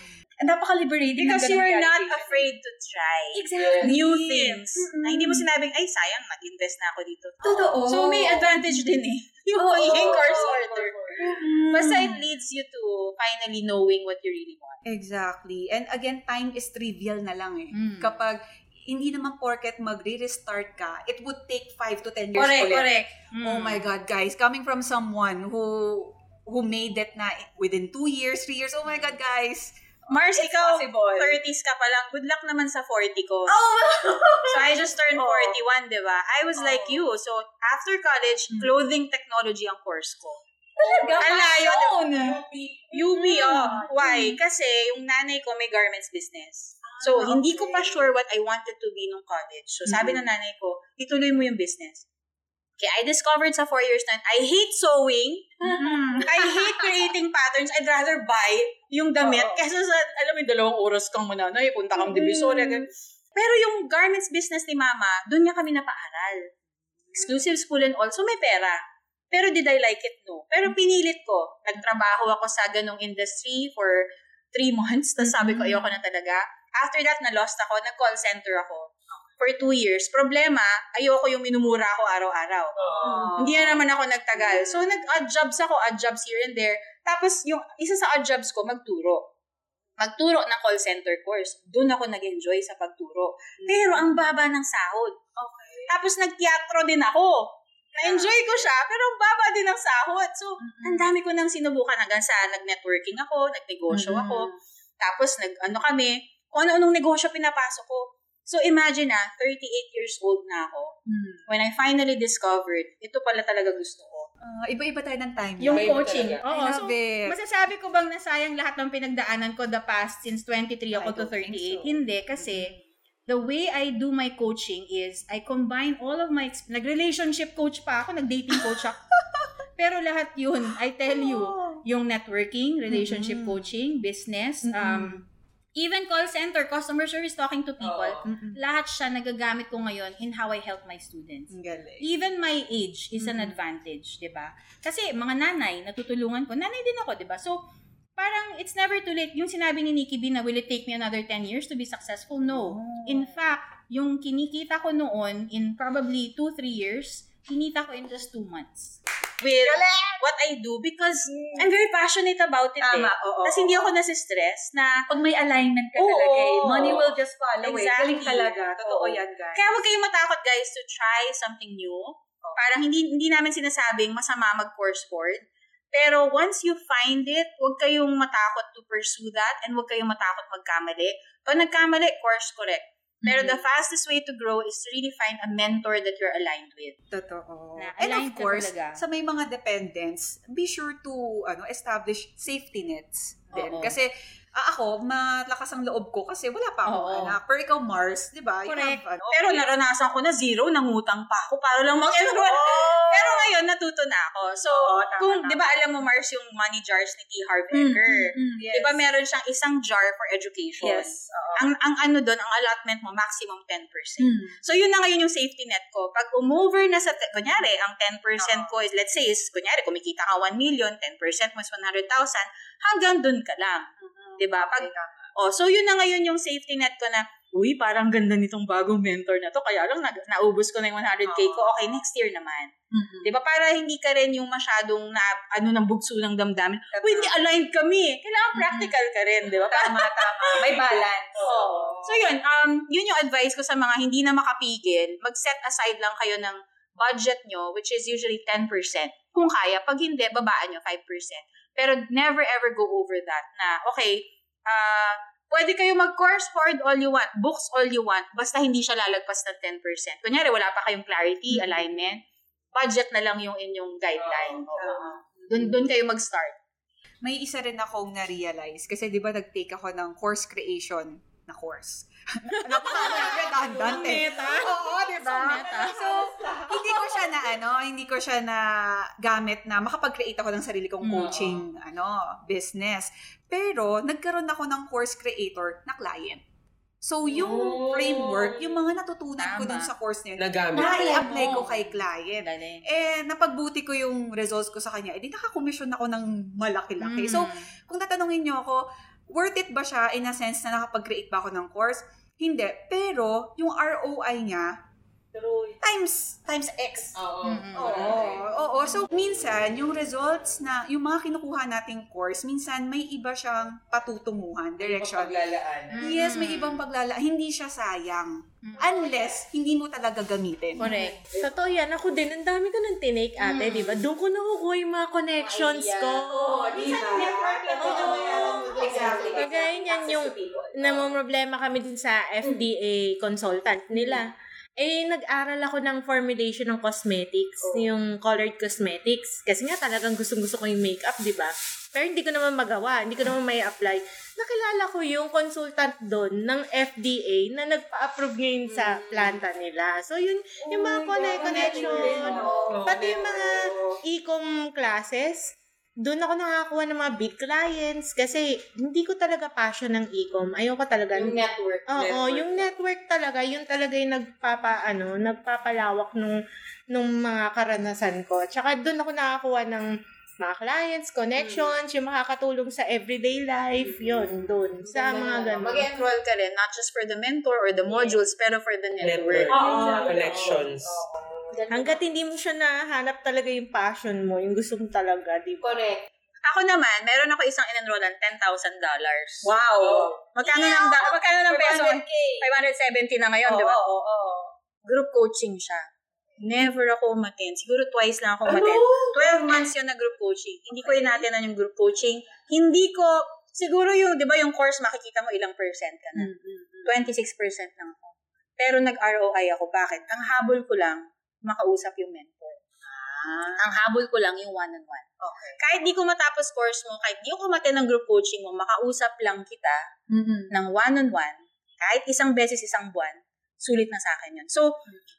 napaka-liberating. ng Because ganung you're not afraid to try Exactly. new things. Mm-mm. Na hindi mo sinabing, ay, sayang, nag-invest na ako dito. Totoo. So, may advantage din eh. Yung Oo. pagiging course order. Mm. Basta it leads you to finally knowing what you really want. Exactly. And again, time is trivial na lang eh. Mm. Kapag hindi naman porket magre-restart ka, it would take 5 to 10 years Correct, ulit. correct. Oh my God, guys. Coming from someone who who made it na within 2 years, 3 years. Oh my God, guys. Mars, It's ikaw, possible. 30s ka pa lang. Good luck naman sa 40 ko. Oh! So, I just turned Oh. 41, di ba? I was like Oh. you. So, after college, Mm. clothing technology ang course ko. Talaga? Ang layo. Passion! UB, oh. Why? Kasi yung nanay ko may garments business. So, Ah, hindi ko pa okay. sure what I wanted to be nung college. So, sabi ng nanay ko, ituloy mo yung business. Okay, I discovered sa four years na, I hate sewing. I hate creating patterns. I'd rather buy yung damit Oo. kesa sa, alam mo, dalawang oras kang mananay, punta kang divisoria. ganun. Pero yung garments business ni mama, doon niya kami napaaral. Exclusive school and all. So, may pera. Pero did I like it? No. Pero pinilit ko. Nagtrabaho ako sa ganong industry for three months. Tapos sabi ko, ayoko na talaga. After that, na-lost ako. Nag-call center ako. For two years. Problema, ayoko yung minumura ako araw-araw. Hindi na naman ako nagtagal. So, nag-odd jobs ako, odd jobs here and there. Tapos, yung isa sa odd jobs ko, magturo. Magturo ng call center course. Doon ako nag-enjoy sa pagturo. Pero ang baba ng sahod. Okay. Tapos, nagteatro din ako. Na-enjoy ko siya, pero ang baba din ng sahod. So, ang dami ko nang sinubukan hanggang sa nag-networking ako, nag-negosyo ako. Tapos, nag, ano kami, kung ano-anong negosyo pinapasok ko. So, imagine na, 38 years old na ako. When I finally discovered, ito pala talaga gusto ko. Ah, iba-iba tayo ng time. Yung Iba-iba coaching. Oo. I So, it. masasabi ko bang nasayang lahat ng pinagdaanan ko the past since 23 ako I to don't think 38? so. Hindi, kasi the way I do my coaching is I combine all of my, exp- nag-relationship coach pa ako, nag-dating coach ako. Pero lahat yun, I tell you, Oh. yung networking, relationship Mm-mm. coaching, business, Mm-mm. um, even call center, customer service, talking to people. Mm-mm. lahat siya nagagamit ko ngayon in how I help my students. Galing. Even my age is an Mhm. advantage, 'di ba? Kasi mga nanay, natutulungan ko. Nanay din ako, 'di ba? So, parang it's never too late. Yung sinabi ni Nikki B na will it take me another 10 years to be successful? No. Oh. In fact, yung kinikita ko noon in probably 2-3 years, kinita ko in just 2 months. With what I do because I'm very passionate about it Tama, eh. oo. Kasi hindi ako nasi-stress na Pag may alignment ka Oo. talaga eh, money will just follow Exactly. eh. Galing talaga. Totoo Oo. yan, guys. Kaya huwag kayong matakot guys to try something new. Parang hindi hindi namin sinasabing masama mag-course board. Pero once you find it, huwag kayong matakot to pursue that and huwag kayong matakot magkamali. Pag nagkamali, course correct. Pero the fastest way to grow is to really find a mentor that you're aligned with. Totoo. Na And of course, sa may mga dependents, be sure to ano establish safety nets din. Oo. Kasi ah, ako, malakas ang loob ko kasi wala pa akong Oo. anak. Pero ikaw, Mars, di ba? You Correct. have, ano, Pero naranasan ko na zero, nangutang pa ako para lang mag-enroll. Pero ngayon, natuto na ako. So, Oo, tama, kung, tama. di ba alam mo, Mars, yung money jars ni T. Harv Mm, Eker. mm, mm, yes. Di ba meron siyang isang jar for education? Yes. oo. Ang, ang ano doon, ang allotment mo, maximum 10%. Mm. So, yun na ngayon yung safety net ko. Pag umover na sa, te- kunyari, ang 10% ko is, let's say, is, kunyari, kumikita ka 1 million, 10% mo is 100,000, hanggang doon ka lang. Di ba? Pag, Okay, tama. oh, so yun na ngayon yung safety net ko na, uy, parang ganda nitong bagong mentor na to. Kaya lang, na, naubos ko na yung 100k ko. Okay, next year naman. Mhm. Di ba? Para hindi ka rin yung masyadong na, ano, ng bugso ng damdamin. Uy, hindi aligned kami. Kailangan practical ka rin, di ba? Tama, tama. May balance. Oo. So yun, um, yun yung advice ko sa mga hindi na makapigil. Mag-set aside lang kayo ng budget nyo, which is usually 10%. Kung kaya. Pag hindi, babaan nyo 5%. Pero never ever go over that na, okay, ah, pwede kayo mag-course, hoard all you want, books all you want, basta hindi siya lalagpas ng 10%. Kunyari, wala pa kayong clarity, alignment, budget na lang yung inyong guideline. Oo. Doon, doon kayo mag-start. May isa rin akong na-realize kasi di ba nag-take ako ng course creation na course. Napaka-redundant eh. Oo, di ba? So, hindi ko siya na ano, hindi ko siya na gamit na makapag-create ako ng sarili kong coaching ano, business. Pero nagkaroon ako ng course creator na client. So, yung Oh. framework, yung mga natutunan ko Tama. dun sa course niya, Nagamit. na-apply ko kay client. Galing. Eh, napagbuti ko yung results ko sa kanya. Eh, di nakakomisyon ako ng malaki-laki. So, kung tatanungin niyo ako, worth it ba siya in a sense na nakapag-create ba ako ng course? Hindi. Pero, yung ROI niya, times times X. Oo. Oo. Oo. So, minsan, yung results na, yung mga kinukuha nating course, minsan may iba siyang patutunguhan, direction. Paglalaan. Yes, may ibang paglala. Hindi siya sayang. Unless, hindi mo talaga gamitin. Correct. Totoo yan. Ako din, ang dami ko nang tinake ate, di ba? Doon ko nakukuha yung mga connections ko. Exactly. Kagaya niyan yung namomroblema kami din sa FDA consultant nila. Eh, nag-aral ako ng formulation ng cosmetics, yung colored cosmetics. Kasi nga talagang gustong-gusto ko yung makeup, di ba? Pero hindi ko naman magawa, hindi ko naman may apply. Nakilala ko yung consultant doon ng FDA na nagpa-approve ngayon sa planta nila. So, yun, yung mga connect connection, pati yung mga e-com classes, doon ako nakakuha ng mga big clients kasi hindi ko talaga passion ng e-com. Ayoko talaga. Yung network. Oo, yung network talaga, yun talaga yung nagpapa, ano, nagpapalawak nung, nung mga karanasan ko. Tsaka doon ako nakakuha ng mga clients, connections, yung makakatulong sa everyday life, yun, doon, sa mga ganun. Mag-enroll ka rin, not just for the mentor or the modules, pero for the Network. network. Oo. Connections. Hanggat hindi mo siya nahanap talaga yung passion mo, yung gusto mo talaga, di ba? Correct. Ako naman, meron ako isang in-enrollan, $10,000. Wow! Magkano ng, da- magkano ng peso? 500K. 570 na ngayon, di ba? Oo, oo. Group coaching siya. Never ako umattend. Siguro twice lang ako umattend. 12 months yun na group coaching. Hindi ko inatenan yung group coaching. Hindi ko, siguro yung, di ba yung course, makikita mo ilang percent ka na. 26% lang ako. Pero nag-ROI ako. Bakit? Ang habol ko lang, makausap yung mentor. Ang habol ko lang yung one-on-one. Okay. Kahit di ko matapos course mo, kahit di ko umattend ng group coaching mo, makausap lang kita ng one-on-one, kahit isang beses isang buwan, sulit na sa akin yun. So,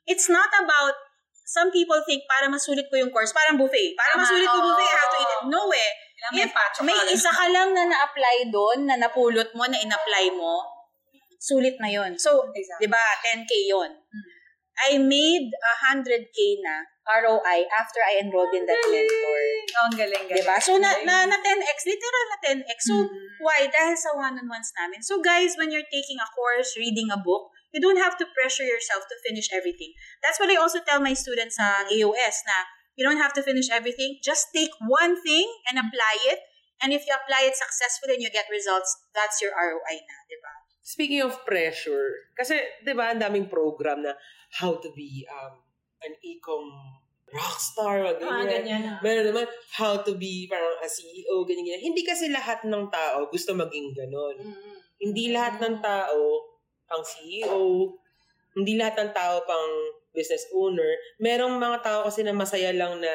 it's not about, some people think, para masulit ko yung course, parang buffet. Para Tama, masulit ko buffet, I have to eat it. No eh. May If may isa ka lang na na-apply doon, na napulot mo, na in-apply mo, sulit na yon. So, Exactly. di ba, 10K yon. I made 100K na ROI after I enrolled in that mentor. Oh, ang galing, galing. Diba? So, na, na, na 10x, literal na 10x. So, Mm. why? Dahil sa one-on-ones namin. So, guys, when you're taking a course, reading a book, you don't have to pressure yourself to finish everything. That's what I also tell my students sa AOS na you don't have to finish everything. Just take one thing and apply it. And if you apply it successfully and you get results, that's your ROI na, di ba? Speaking of pressure, kasi, di ba, ang daming program na how to be um, an e-com rockstar, wag Ah, ganyan. ganyan na. Meron naman, how to be parang a CEO, ganyan, ganyan. Hindi kasi lahat ng tao gusto maging ganon. Hindi lahat ng tao pang CEO, hindi lahat ng tao pang business owner. Merong mga tao kasi na masaya lang na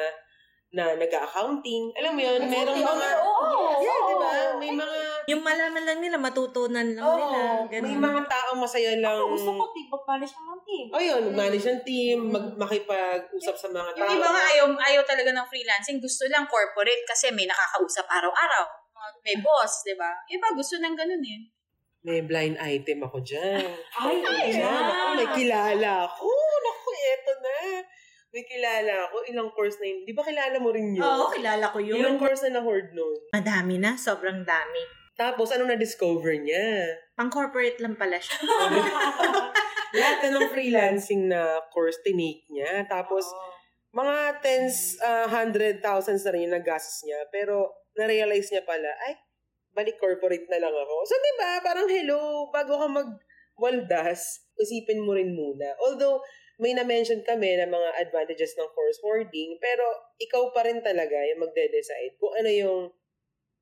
na nag-accounting. Alam mo yun, merong mga... Oo. Yeah, di ba? May mga... Yung malaman lang nila, matutunan lang Oo, nila. may Ganun. mga tao masaya lang... Ako gusto ko team, pag-manage ng team. O yun, manage ng team, mag, makipag-usap sa mga tao. Yung iba nga ayaw, ayaw talaga ng freelancing, gusto lang corporate kasi may nakakausap araw-araw. May boss, di ba? Yung Iba gusto ng ganun eh. May blind item ako dyan. Ay, ay, Dyan, ay. ako, may kilala ako. Naku, eto na. May kilala ako. Ilang course na yun. Di ba kilala mo rin yun? Oo, kilala ko yun. Ilang course na na-hoard nun? Madami na, sobrang dami. Tapos, anong na-discover niya? Pang corporate lang pala siya. Lahat na ng freelancing na course tinake niya. Tapos, mga tens, uh, hundred thousands na rin yung nagastos niya. Pero, na-realize niya pala, ay, balik corporate na lang ako. So, di ba, parang hello, bago ka mag-waldas, isipin mo rin muna. Although, may na-mention kami na mga advantages ng course hoarding, pero ikaw pa rin talaga yung magde-decide kung ano yung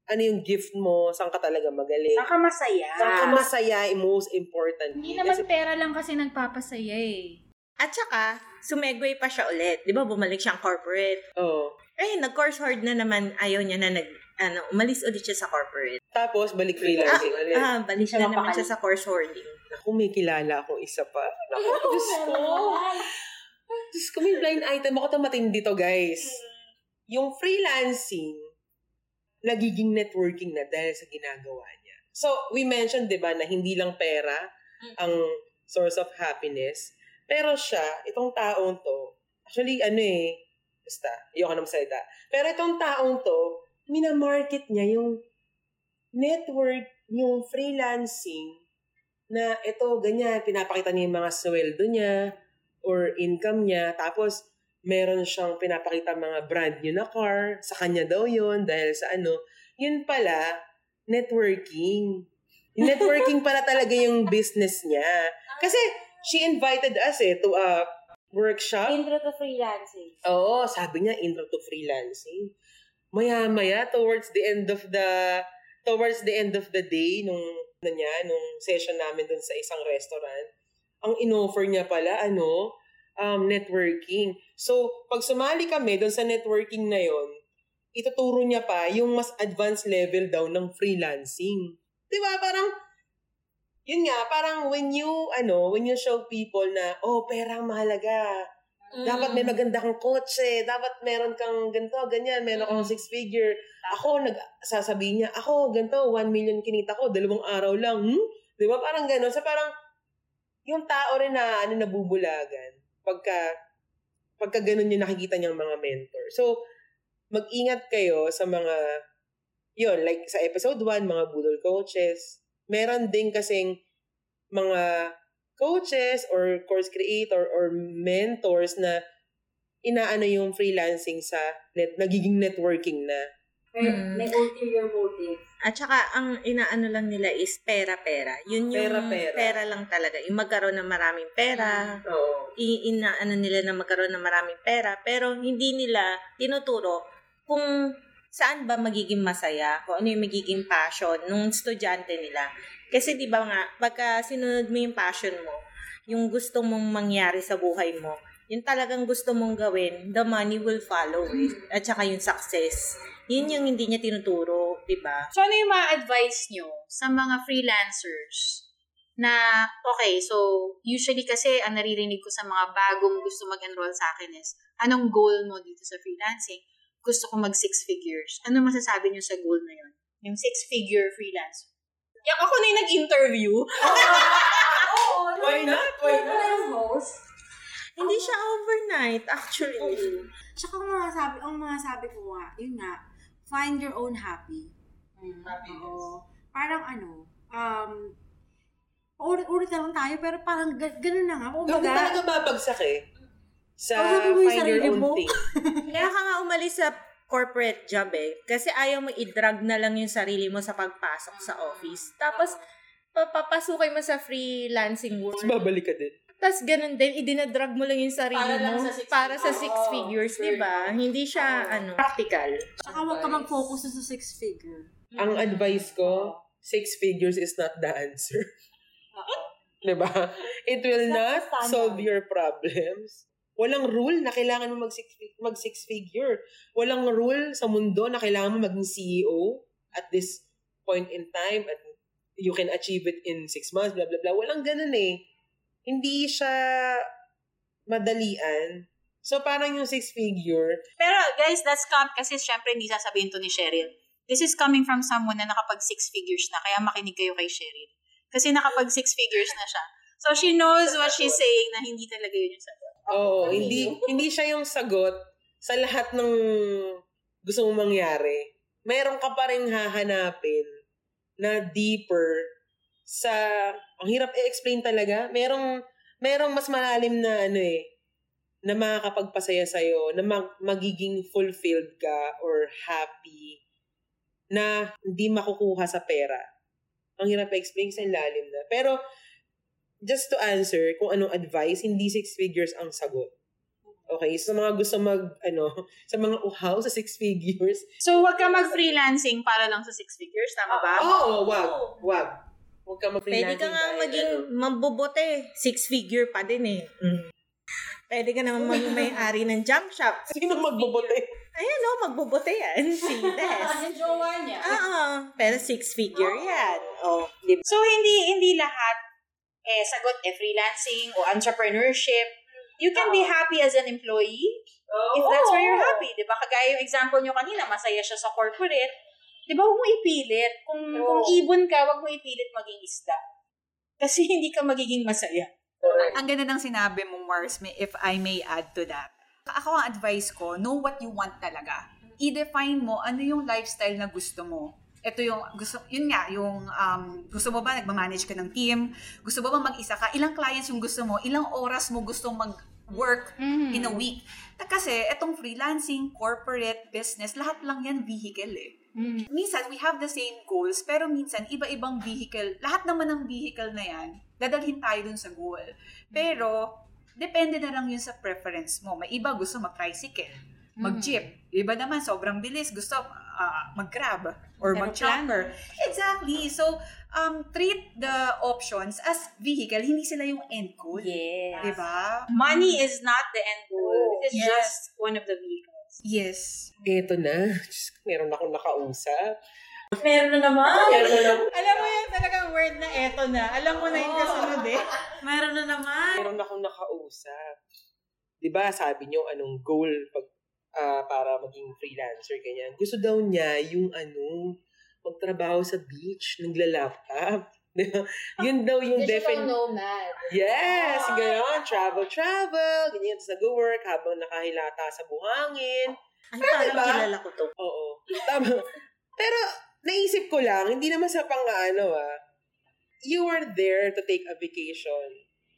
ano yung gift mo, saan ka talaga magaling. Saka masaya. Saan ka masaya, most important. Hindi naman pera lang kasi nagpapasaya eh. At saka, sumegway pa siya ulit. Di ba, bumalik siyang corporate. Oo. Eh, nag-course hoard na naman, ayaw niya na nag, ano, umalis ulit siya sa corporate. Tapos, balik freelancing ulit. Ah, balik na naman siya sa course hoarding. Naku, may kilala akong isa pa. Naku, Diyos ko. Diyos ko, may blind item ako. Ito matindi to, guys. Yung freelancing, nagiging networking na dahil sa ginagawa niya. So, we mentioned, di ba, na hindi lang pera ang source of happiness. Pero siya, itong taong to, actually, ano eh, basta, ayoko na magsalita. Pero itong taong to, minamarket niya yung network, yung freelancing, na ito, ganyan, pinapakita niya yung mga sweldo niya or income niya. Tapos, meron siyang pinapakita mga brand new na car. Sa kanya daw yun dahil sa ano. Yun pala, networking. Networking pala talaga yung business niya. Kasi, she invited us eh to a workshop. Intro to freelancing. Oo, sabi niya, intro to freelancing. Maya-maya, towards the end of the, towards the end of the day, nung, na niya, nung session namin dun sa isang restaurant, ang inoffer niya pala, ano, um, networking. So, pag sumali kami dun sa networking na yon, ituturo niya pa yung mas advanced level daw ng freelancing. Di ba? Parang, yun nga, parang when you, ano, when you show people na, oh, pera ang mahalaga. Dapat may maganda kang kotse. Dapat meron kang ganito, ganyan. Meron kang six figure. Ako, nagsasabihin niya, ako, ganito, one million kinita ko, dalawang araw lang. Hmm? Di ba? Parang gano'n. So, parang, yung tao rin na, ano, nabubulagan, pagka, pagka ganun yung nakikita niyang mga mentor. So, mag-ingat kayo sa mga, yun, like sa episode 1, mga budol coaches. Meron din kasing mga coaches or course creator or mentors na inaano yung freelancing sa net, nagiging networking na. May, Mm. may ulterior motive. At saka, ang inaano lang nila is pera-pera. Yun yung Pera-pera. lang talaga. Yung magkaroon ng maraming pera. Oo. I- inaano nila na magkaroon ng maraming pera. Pero hindi nila tinuturo kung saan ba magiging masaya, kung ano yung magiging passion nung estudyante nila. Kasi di ba nga, pagka sinunod mo yung passion mo, yung gusto mong mangyari sa buhay mo, yung talagang gusto mong gawin, the money will follow it. At saka yung success. Yun yung hindi niya tinuturo, di ba? So, ano yung mga advice nyo sa mga freelancers na, okay, so, usually kasi, ang naririnig ko sa mga bagong gusto mag-enroll sa akin is, anong goal mo dito sa freelancing? Gusto ko mag six figures. Ano masasabi nyo sa goal na yun? Yung six-figure freelancer. Yung ako na yung nag-interview. Why not? Why not? yung host? Hindi siya overnight, actually. Tsaka ang mga sabi, ang mga sabi ko nga, yun nga, find your own happy. Oo. Parang ano, um, ulit-ulit na lang tayo, pero parang ga- ganun na nga. Hindi Kumbaga, talaga babagsak eh. Sa Kausapin mo yung find your sarili own mo. thing. Kaya ka nga umalis sa corporate job eh. Kasi ayaw mo i-drag na lang yung sarili mo sa pagpasok sa office. Tapos, papapasukin mo sa freelancing work. Tapos babalik ka din. Tapos ganun din, idinadrag mo lang yung sarili Para lang mo sa six para sa figures. six Oo, figures, sure. di ba? Hindi siya, ano, practical. tsaka huwag ka mag-focus sa six figure. Ang advice ko, six figures is not the answer. Diba? It will not solve your problems. Walang rule na kailangan mo mag six, mag six figure. Walang rule sa mundo na kailangan mo maging CEO at this point in time at you can achieve it in six months, blah, blah, blah. Walang ganun eh. Hindi siya madalian. So, parang yung six figure, Pero guys, that's com kasi syempre hindi sasabihin to ni Cheryl. This is coming from someone na nakapag six figures na, kaya makinig kayo kay Cheryl. Kasi nakapag six figures na siya. So she knows what she's saying na hindi talaga yun yung sagot. Oo, hindi hindi siya yung sagot sa lahat ng gusto mong mangyari. Meron ka pa rin hahanapin na deeper sa, ang hirap i-explain talaga. Merong, merong mas malalim na ano eh, na makakapagpasaya sa'yo, na mag- magiging fulfilled ka or happy na hindi makukuha sa pera. Ang hirap i-explain sa lalim na. Pero, just to answer kung anong advice, hindi six figures ang sagot. Okay, so sa mga gusto mag, ano, sa mga uhaw sa six figures, So, wag ka mag-freelancing para lang sa six figures, tama ba? oo, wag, wag. Huwag ka Pwede ka nga maging mabubote. Six figure pa din eh. Pwede ka naman maging may-ari ng junk shop. Sino magbobote? Ayan o, magbubote yan. Si Des. Yung jowa niya. Oo. Pero six figure yan. O, di ba? So, hindi hindi lahat eh, sagot eh, freelancing o entrepreneurship. You can be happy as an employee if that's where you're happy. Di ba? Kagaya yung example nyo kanina, masaya siya sa corporate. Di ba, huwag mo ipilit. Kung, kung ibon ka, huwag mo ipilit maging isda. Kasi hindi ka magiging masaya. Ang ganda ng sinabi mo, Mars, may, if I may add to that. Ako ang advice ko, know what you want talaga. I-define mo ano yung lifestyle na gusto mo. Ito yung, gusto, yun nga, yung, um, gusto mo ba nagmamanage ka ng team? Gusto mo ba mag-isa ka? Ilang clients yung gusto mo? Ilang oras mo gusto mag-work in a week? Na Kasi, itong freelancing, corporate, business, lahat lang yan vehicle eh. Minsan, we have the same goals, pero minsan, iba-ibang vehicle, lahat naman ng vehicle na yan, dadalhin tayo dun sa goal. Pero, depende na lang yun sa preference mo. May iba gusto mag-tricycle, mag-jeep. Iba naman, sobrang bilis, gusto ah, mag-grab or mag-chopper. Exactly. So, um, treat the options as vehicle, hindi sila yung end goal. Yes. Diba? Money is not the end goal. It is Yes. just one of the vehicles. Yes. Eto na. Diyos, meron akong nakausap. Meron na naman. Meron na naman. Alam mo yan talagang word na eto na. Alam mo na yung kasunod eh. Meron na naman. Meron akong nakausap. Di ba sabi niyo anong goal pag ah, para maging freelancer, ganyan. Gusto daw niya yung ano, magtrabaho sa beach, nagla-laptop. Di ba? Yun daw yung defin... nomad. Yes, gano'n. Travel, travel. Ganyan, tapos nag-work habang nakahilata sa buhangin. Ay, Pero parang diba? kilala ko to. Oo. Tama. Pero, naisip ko lang, hindi naman sa pang ano ah, you were there to take a vacation.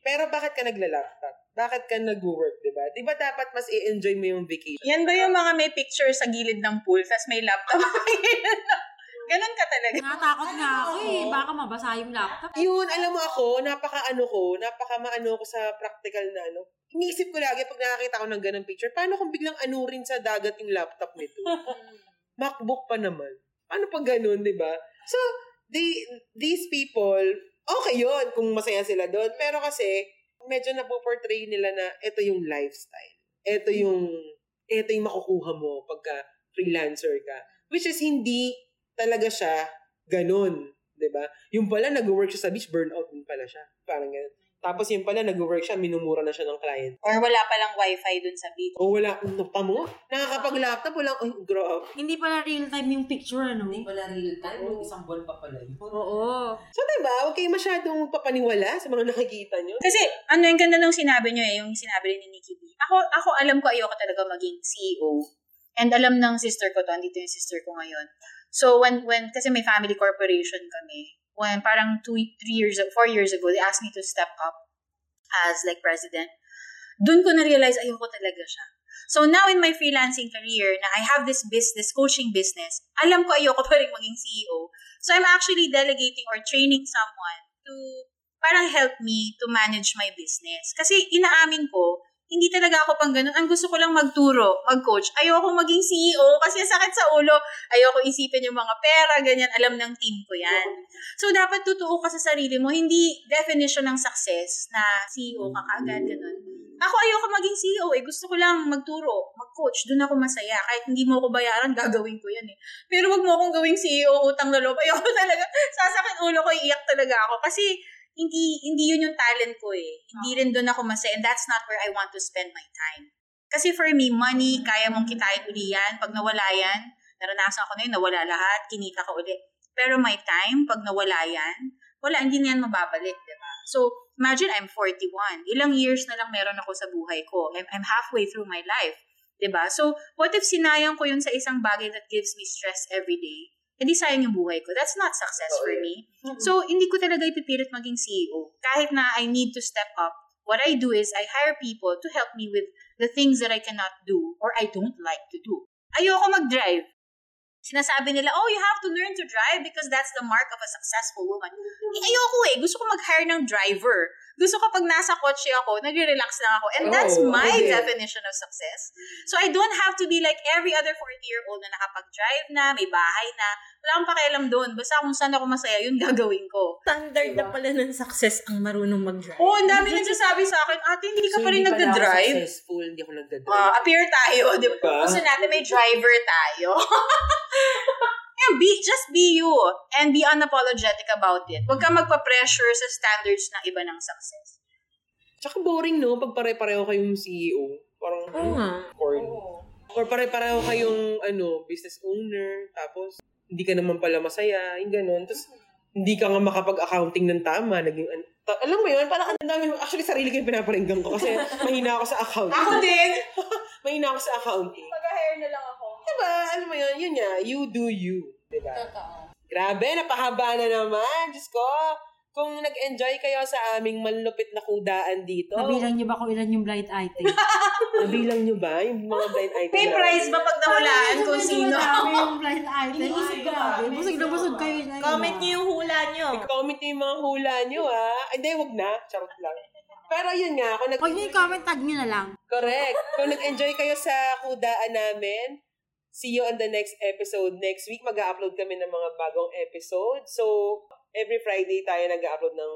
Pero bakit ka nagla-laptop? Bakit ka nag-work, di ba? Di ba dapat mas i-enjoy mo yung vacation? Yan ba yung mga may picture sa gilid ng pool, tas may laptop? Ganon ka talaga. Natakot nga ako eh. Baka mabasa yung laptop. Yun, alam mo ako, napaka-ano ko, napaka-maano ko sa practical na ano. Iniisip ko lagi pag nakakita ko ng ganang picture, paano kung biglang anurin sa dagat yung laptop nito? MacBook pa naman. Paano pag ganun, di ba? So, they, these people, okay yun kung masaya sila doon. Pero kasi, medyo napoportray nila na ito yung lifestyle. Ito yung, ito yung makukuha mo pagka freelancer ka. Which is hindi talaga siya ganun. 'di ba? Yung pala, nag-work siya sa beach, burnout din pala siya. Parang ganun. Tapos yung pala, nag-work siya, minumura na siya ng client. Or wala palang wifi dun sa beach. O wala, ano pa mo? Nakakapag-laptop, walang, ay, grabe. Hindi pala real time yung picture, ano? Wala real time, no? isang buwan pa pala yun. Oo. So, diba, huwag kayo masyadong papaniwala sa mga nakikita nyo. Kasi, ano yung ganda nung sinabi nyo eh, yung sinabi rin ni Nikki B. Ako, ako alam ko ayoko talaga maging CEO. And alam ng sister ko to, andito yung sister ko ngayon. So, when, when, kasi may family corporation kami, when parang two, three years, four years ago, they asked me to step up as like president. Doon ko na-realize ayoko talaga siya. So now in my freelancing career na I have this business, coaching business, alam ko ayoko pa rin maging CEO. So I'm actually delegating or training someone to parang help me to manage my business. Kasi inaamin ko, hindi talaga ako pang ganun. Ang gusto ko lang magturo, mag-coach. Ayoko maging CEO kasi sakit sa ulo. Ayoko isipin yung mga pera, ganyan. Alam ng team ko yan. So, dapat totoo ka sa sarili mo. Hindi definition ng success na CEO ka kaagad, ganun. Ako ayoko maging CEO eh. Gusto ko lang magturo, mag-coach. Doon ako masaya. Kahit hindi mo ako bayaran, gagawin ko yan eh. Pero wag mo akong gawing CEO, utang na loob. Ayoko talaga. Sasakit ulo ko, iiyak talaga ako. Kasi hindi hindi yun yung talent ko eh. Hindi rin doon ako masaya. And that's not where I want to spend my time. Kasi for me, money, kaya mong kitain uli yan. Pag nawala yan, naranasan ko na yun, nawala lahat, kinita ka uli. Pero my time, pag nawala yan, wala, hindi na yan mababalik, di ba? So, imagine I'm 41. Ilang years na lang meron ako sa buhay ko. I'm, I'm halfway through my life. 'di ba? So, what if sinayang ko yun sa isang bagay that gives me stress every day? Hindi sayang yung buhay ko. That's not success for me. So, hindi ko talaga ipipilit maging CEO. Kahit na I need to step up, what I do is I hire people to help me with the things that I cannot do or I don't like to do. Ayoko mag-drive. Sinasabi nila, oh, you have to learn to drive because that's the mark of a successful woman. Eh, ayoko eh. Gusto ko mag-hire ng driver. Gusto ko pag nasa kotse ako, nagre-relax lang ako. And that's Oo, my din. definition of success. So I don't have to be like every other 40-year-old na nakapag-drive na, may bahay na. Wala akong pakialam doon. Basta kung saan ako masaya, yun gagawin ko. Standard na pala ng success ang marunong mag-drive. Oo, oh, ang dami nagsasabi sa akin, ate, hindi ka pa rin hindi nagda-drive. successful, hindi ako nagda-drive. Ah, appear tayo, di ba? Diba? Gusto natin may driver tayo. yeah, be, just be you and be unapologetic about it. Huwag kang magpa-pressure sa standards ng iba ng success. Tsaka boring, no? Pag pare-pareho kayong CEO. Parang, Oo nga. corny. Or pare-pareho kayong, ano, business owner. Tapos, hindi ka naman pala masaya. Yung ganun. Tapos, hindi ka nga makapag-accounting ng tama. Naging, an- ta- alam mo yun, parang ang dami, actually sarili ko yung pinaparinggan ko kasi mahina ako sa accounting. Ako din! mahina ako sa accounting. Mag-hire na lang ako. Diba? Alam mo yun, yun nga, you do you. Diba? Grabe, napahaba na naman. Diyos ko, kung nag-enjoy kayo sa aming manlupit na kudaan dito, Nabilang niyo ba kung ilan yung blind item? nabilang nyo ba yung mga blind item May prize ba pag nahulaan kung sino? Grabe yung blind item. Isip grabe. Busog na busog kayo. Comment niyo yung hula niyo. I-comment nyo yung mga hula nyo, ha? Ay, Hindi, wag na. Charot lang. Pero yun nga, kung nag- Huwag niyo i-comment, tag niyo na lang. Correct. Kung nag-enjoy kayo sa kudaan namin, see you on the next episode. Next week, mag-upload kami ng mga bagong episode. So, every Friday tayo nag-upload ng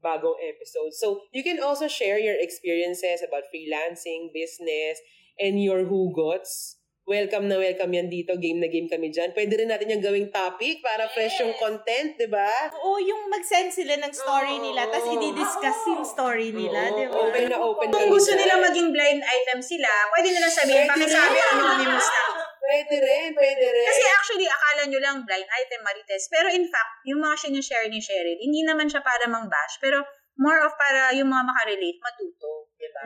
bagong episode. So, you can also share your experiences about freelancing, business, and your hugots. Welcome na welcome yan dito. Game na game kami dyan. Pwede rin natin yung gawing topic para fresh yung content, di ba? Oo, yung mag-send sila ng story Oo. nila, tapos i-discuss yung story nila, Oo, di ba? Open na open Kung kami gusto nila maging blind item sila, pwede nila sabihin, Pwede pakisabi anonymous lang. Pwede rin, pwede rin. Kasi actually, akala nyo lang blind item, marites. Pero in fact, yung mga sinishare ni Cheryl, hindi naman siya para mang bash, pero more of para yung mga makarelate, matuto. Diba?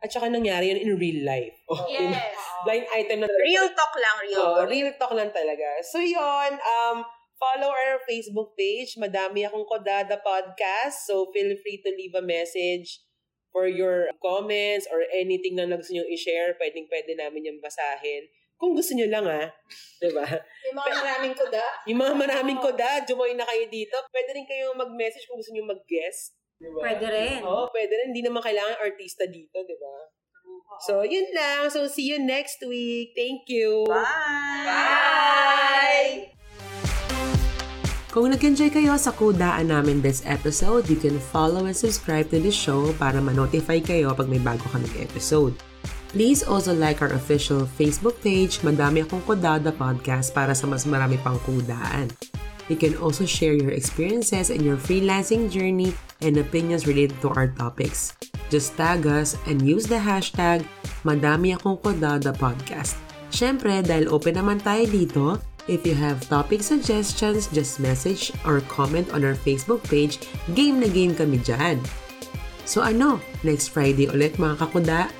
At saka nangyari yun in real life. Oh, Yes. Blind item na talaga. Real talk lang, real Oh, talk. real talk lang talaga. So yun, um, follow our Facebook page, Madami Akong Kodada Podcast. So feel free to leave a message for your comments or anything na gusto nyo i-share. Pwedeng pwede namin yung basahin. Kung gusto nyo lang ha. Diba? Yung mga maraming kuda. Yung mga maraming koda, join na kayo dito. Pwede rin kayo mag-message kung gusto nyo mag-guest. Diba? Pwede rin. Oo, pwede rin. Hindi naman kailangan artista dito, di ba? So, yun lang. So, see you next week. Thank you. Bye! Kung nag-enjoy kayo sa kudaan namin this episode, you can follow and subscribe to the show para ma-notify kayo pag may bago kaming episode. Please also like our official Facebook page, Madami Akong Kodada Podcast para sa mas marami pang kudaan. You can also share your experiences and your freelancing journey and opinions related to our topics. Just tag us and use the hashtag Madami Akong Kodada Podcast. Siyempre, dahil open naman tayo dito, if you have topic suggestions, just message or comment on our Facebook page. Game na game kami dyan. So ano, next Friday ulit mga kakuda,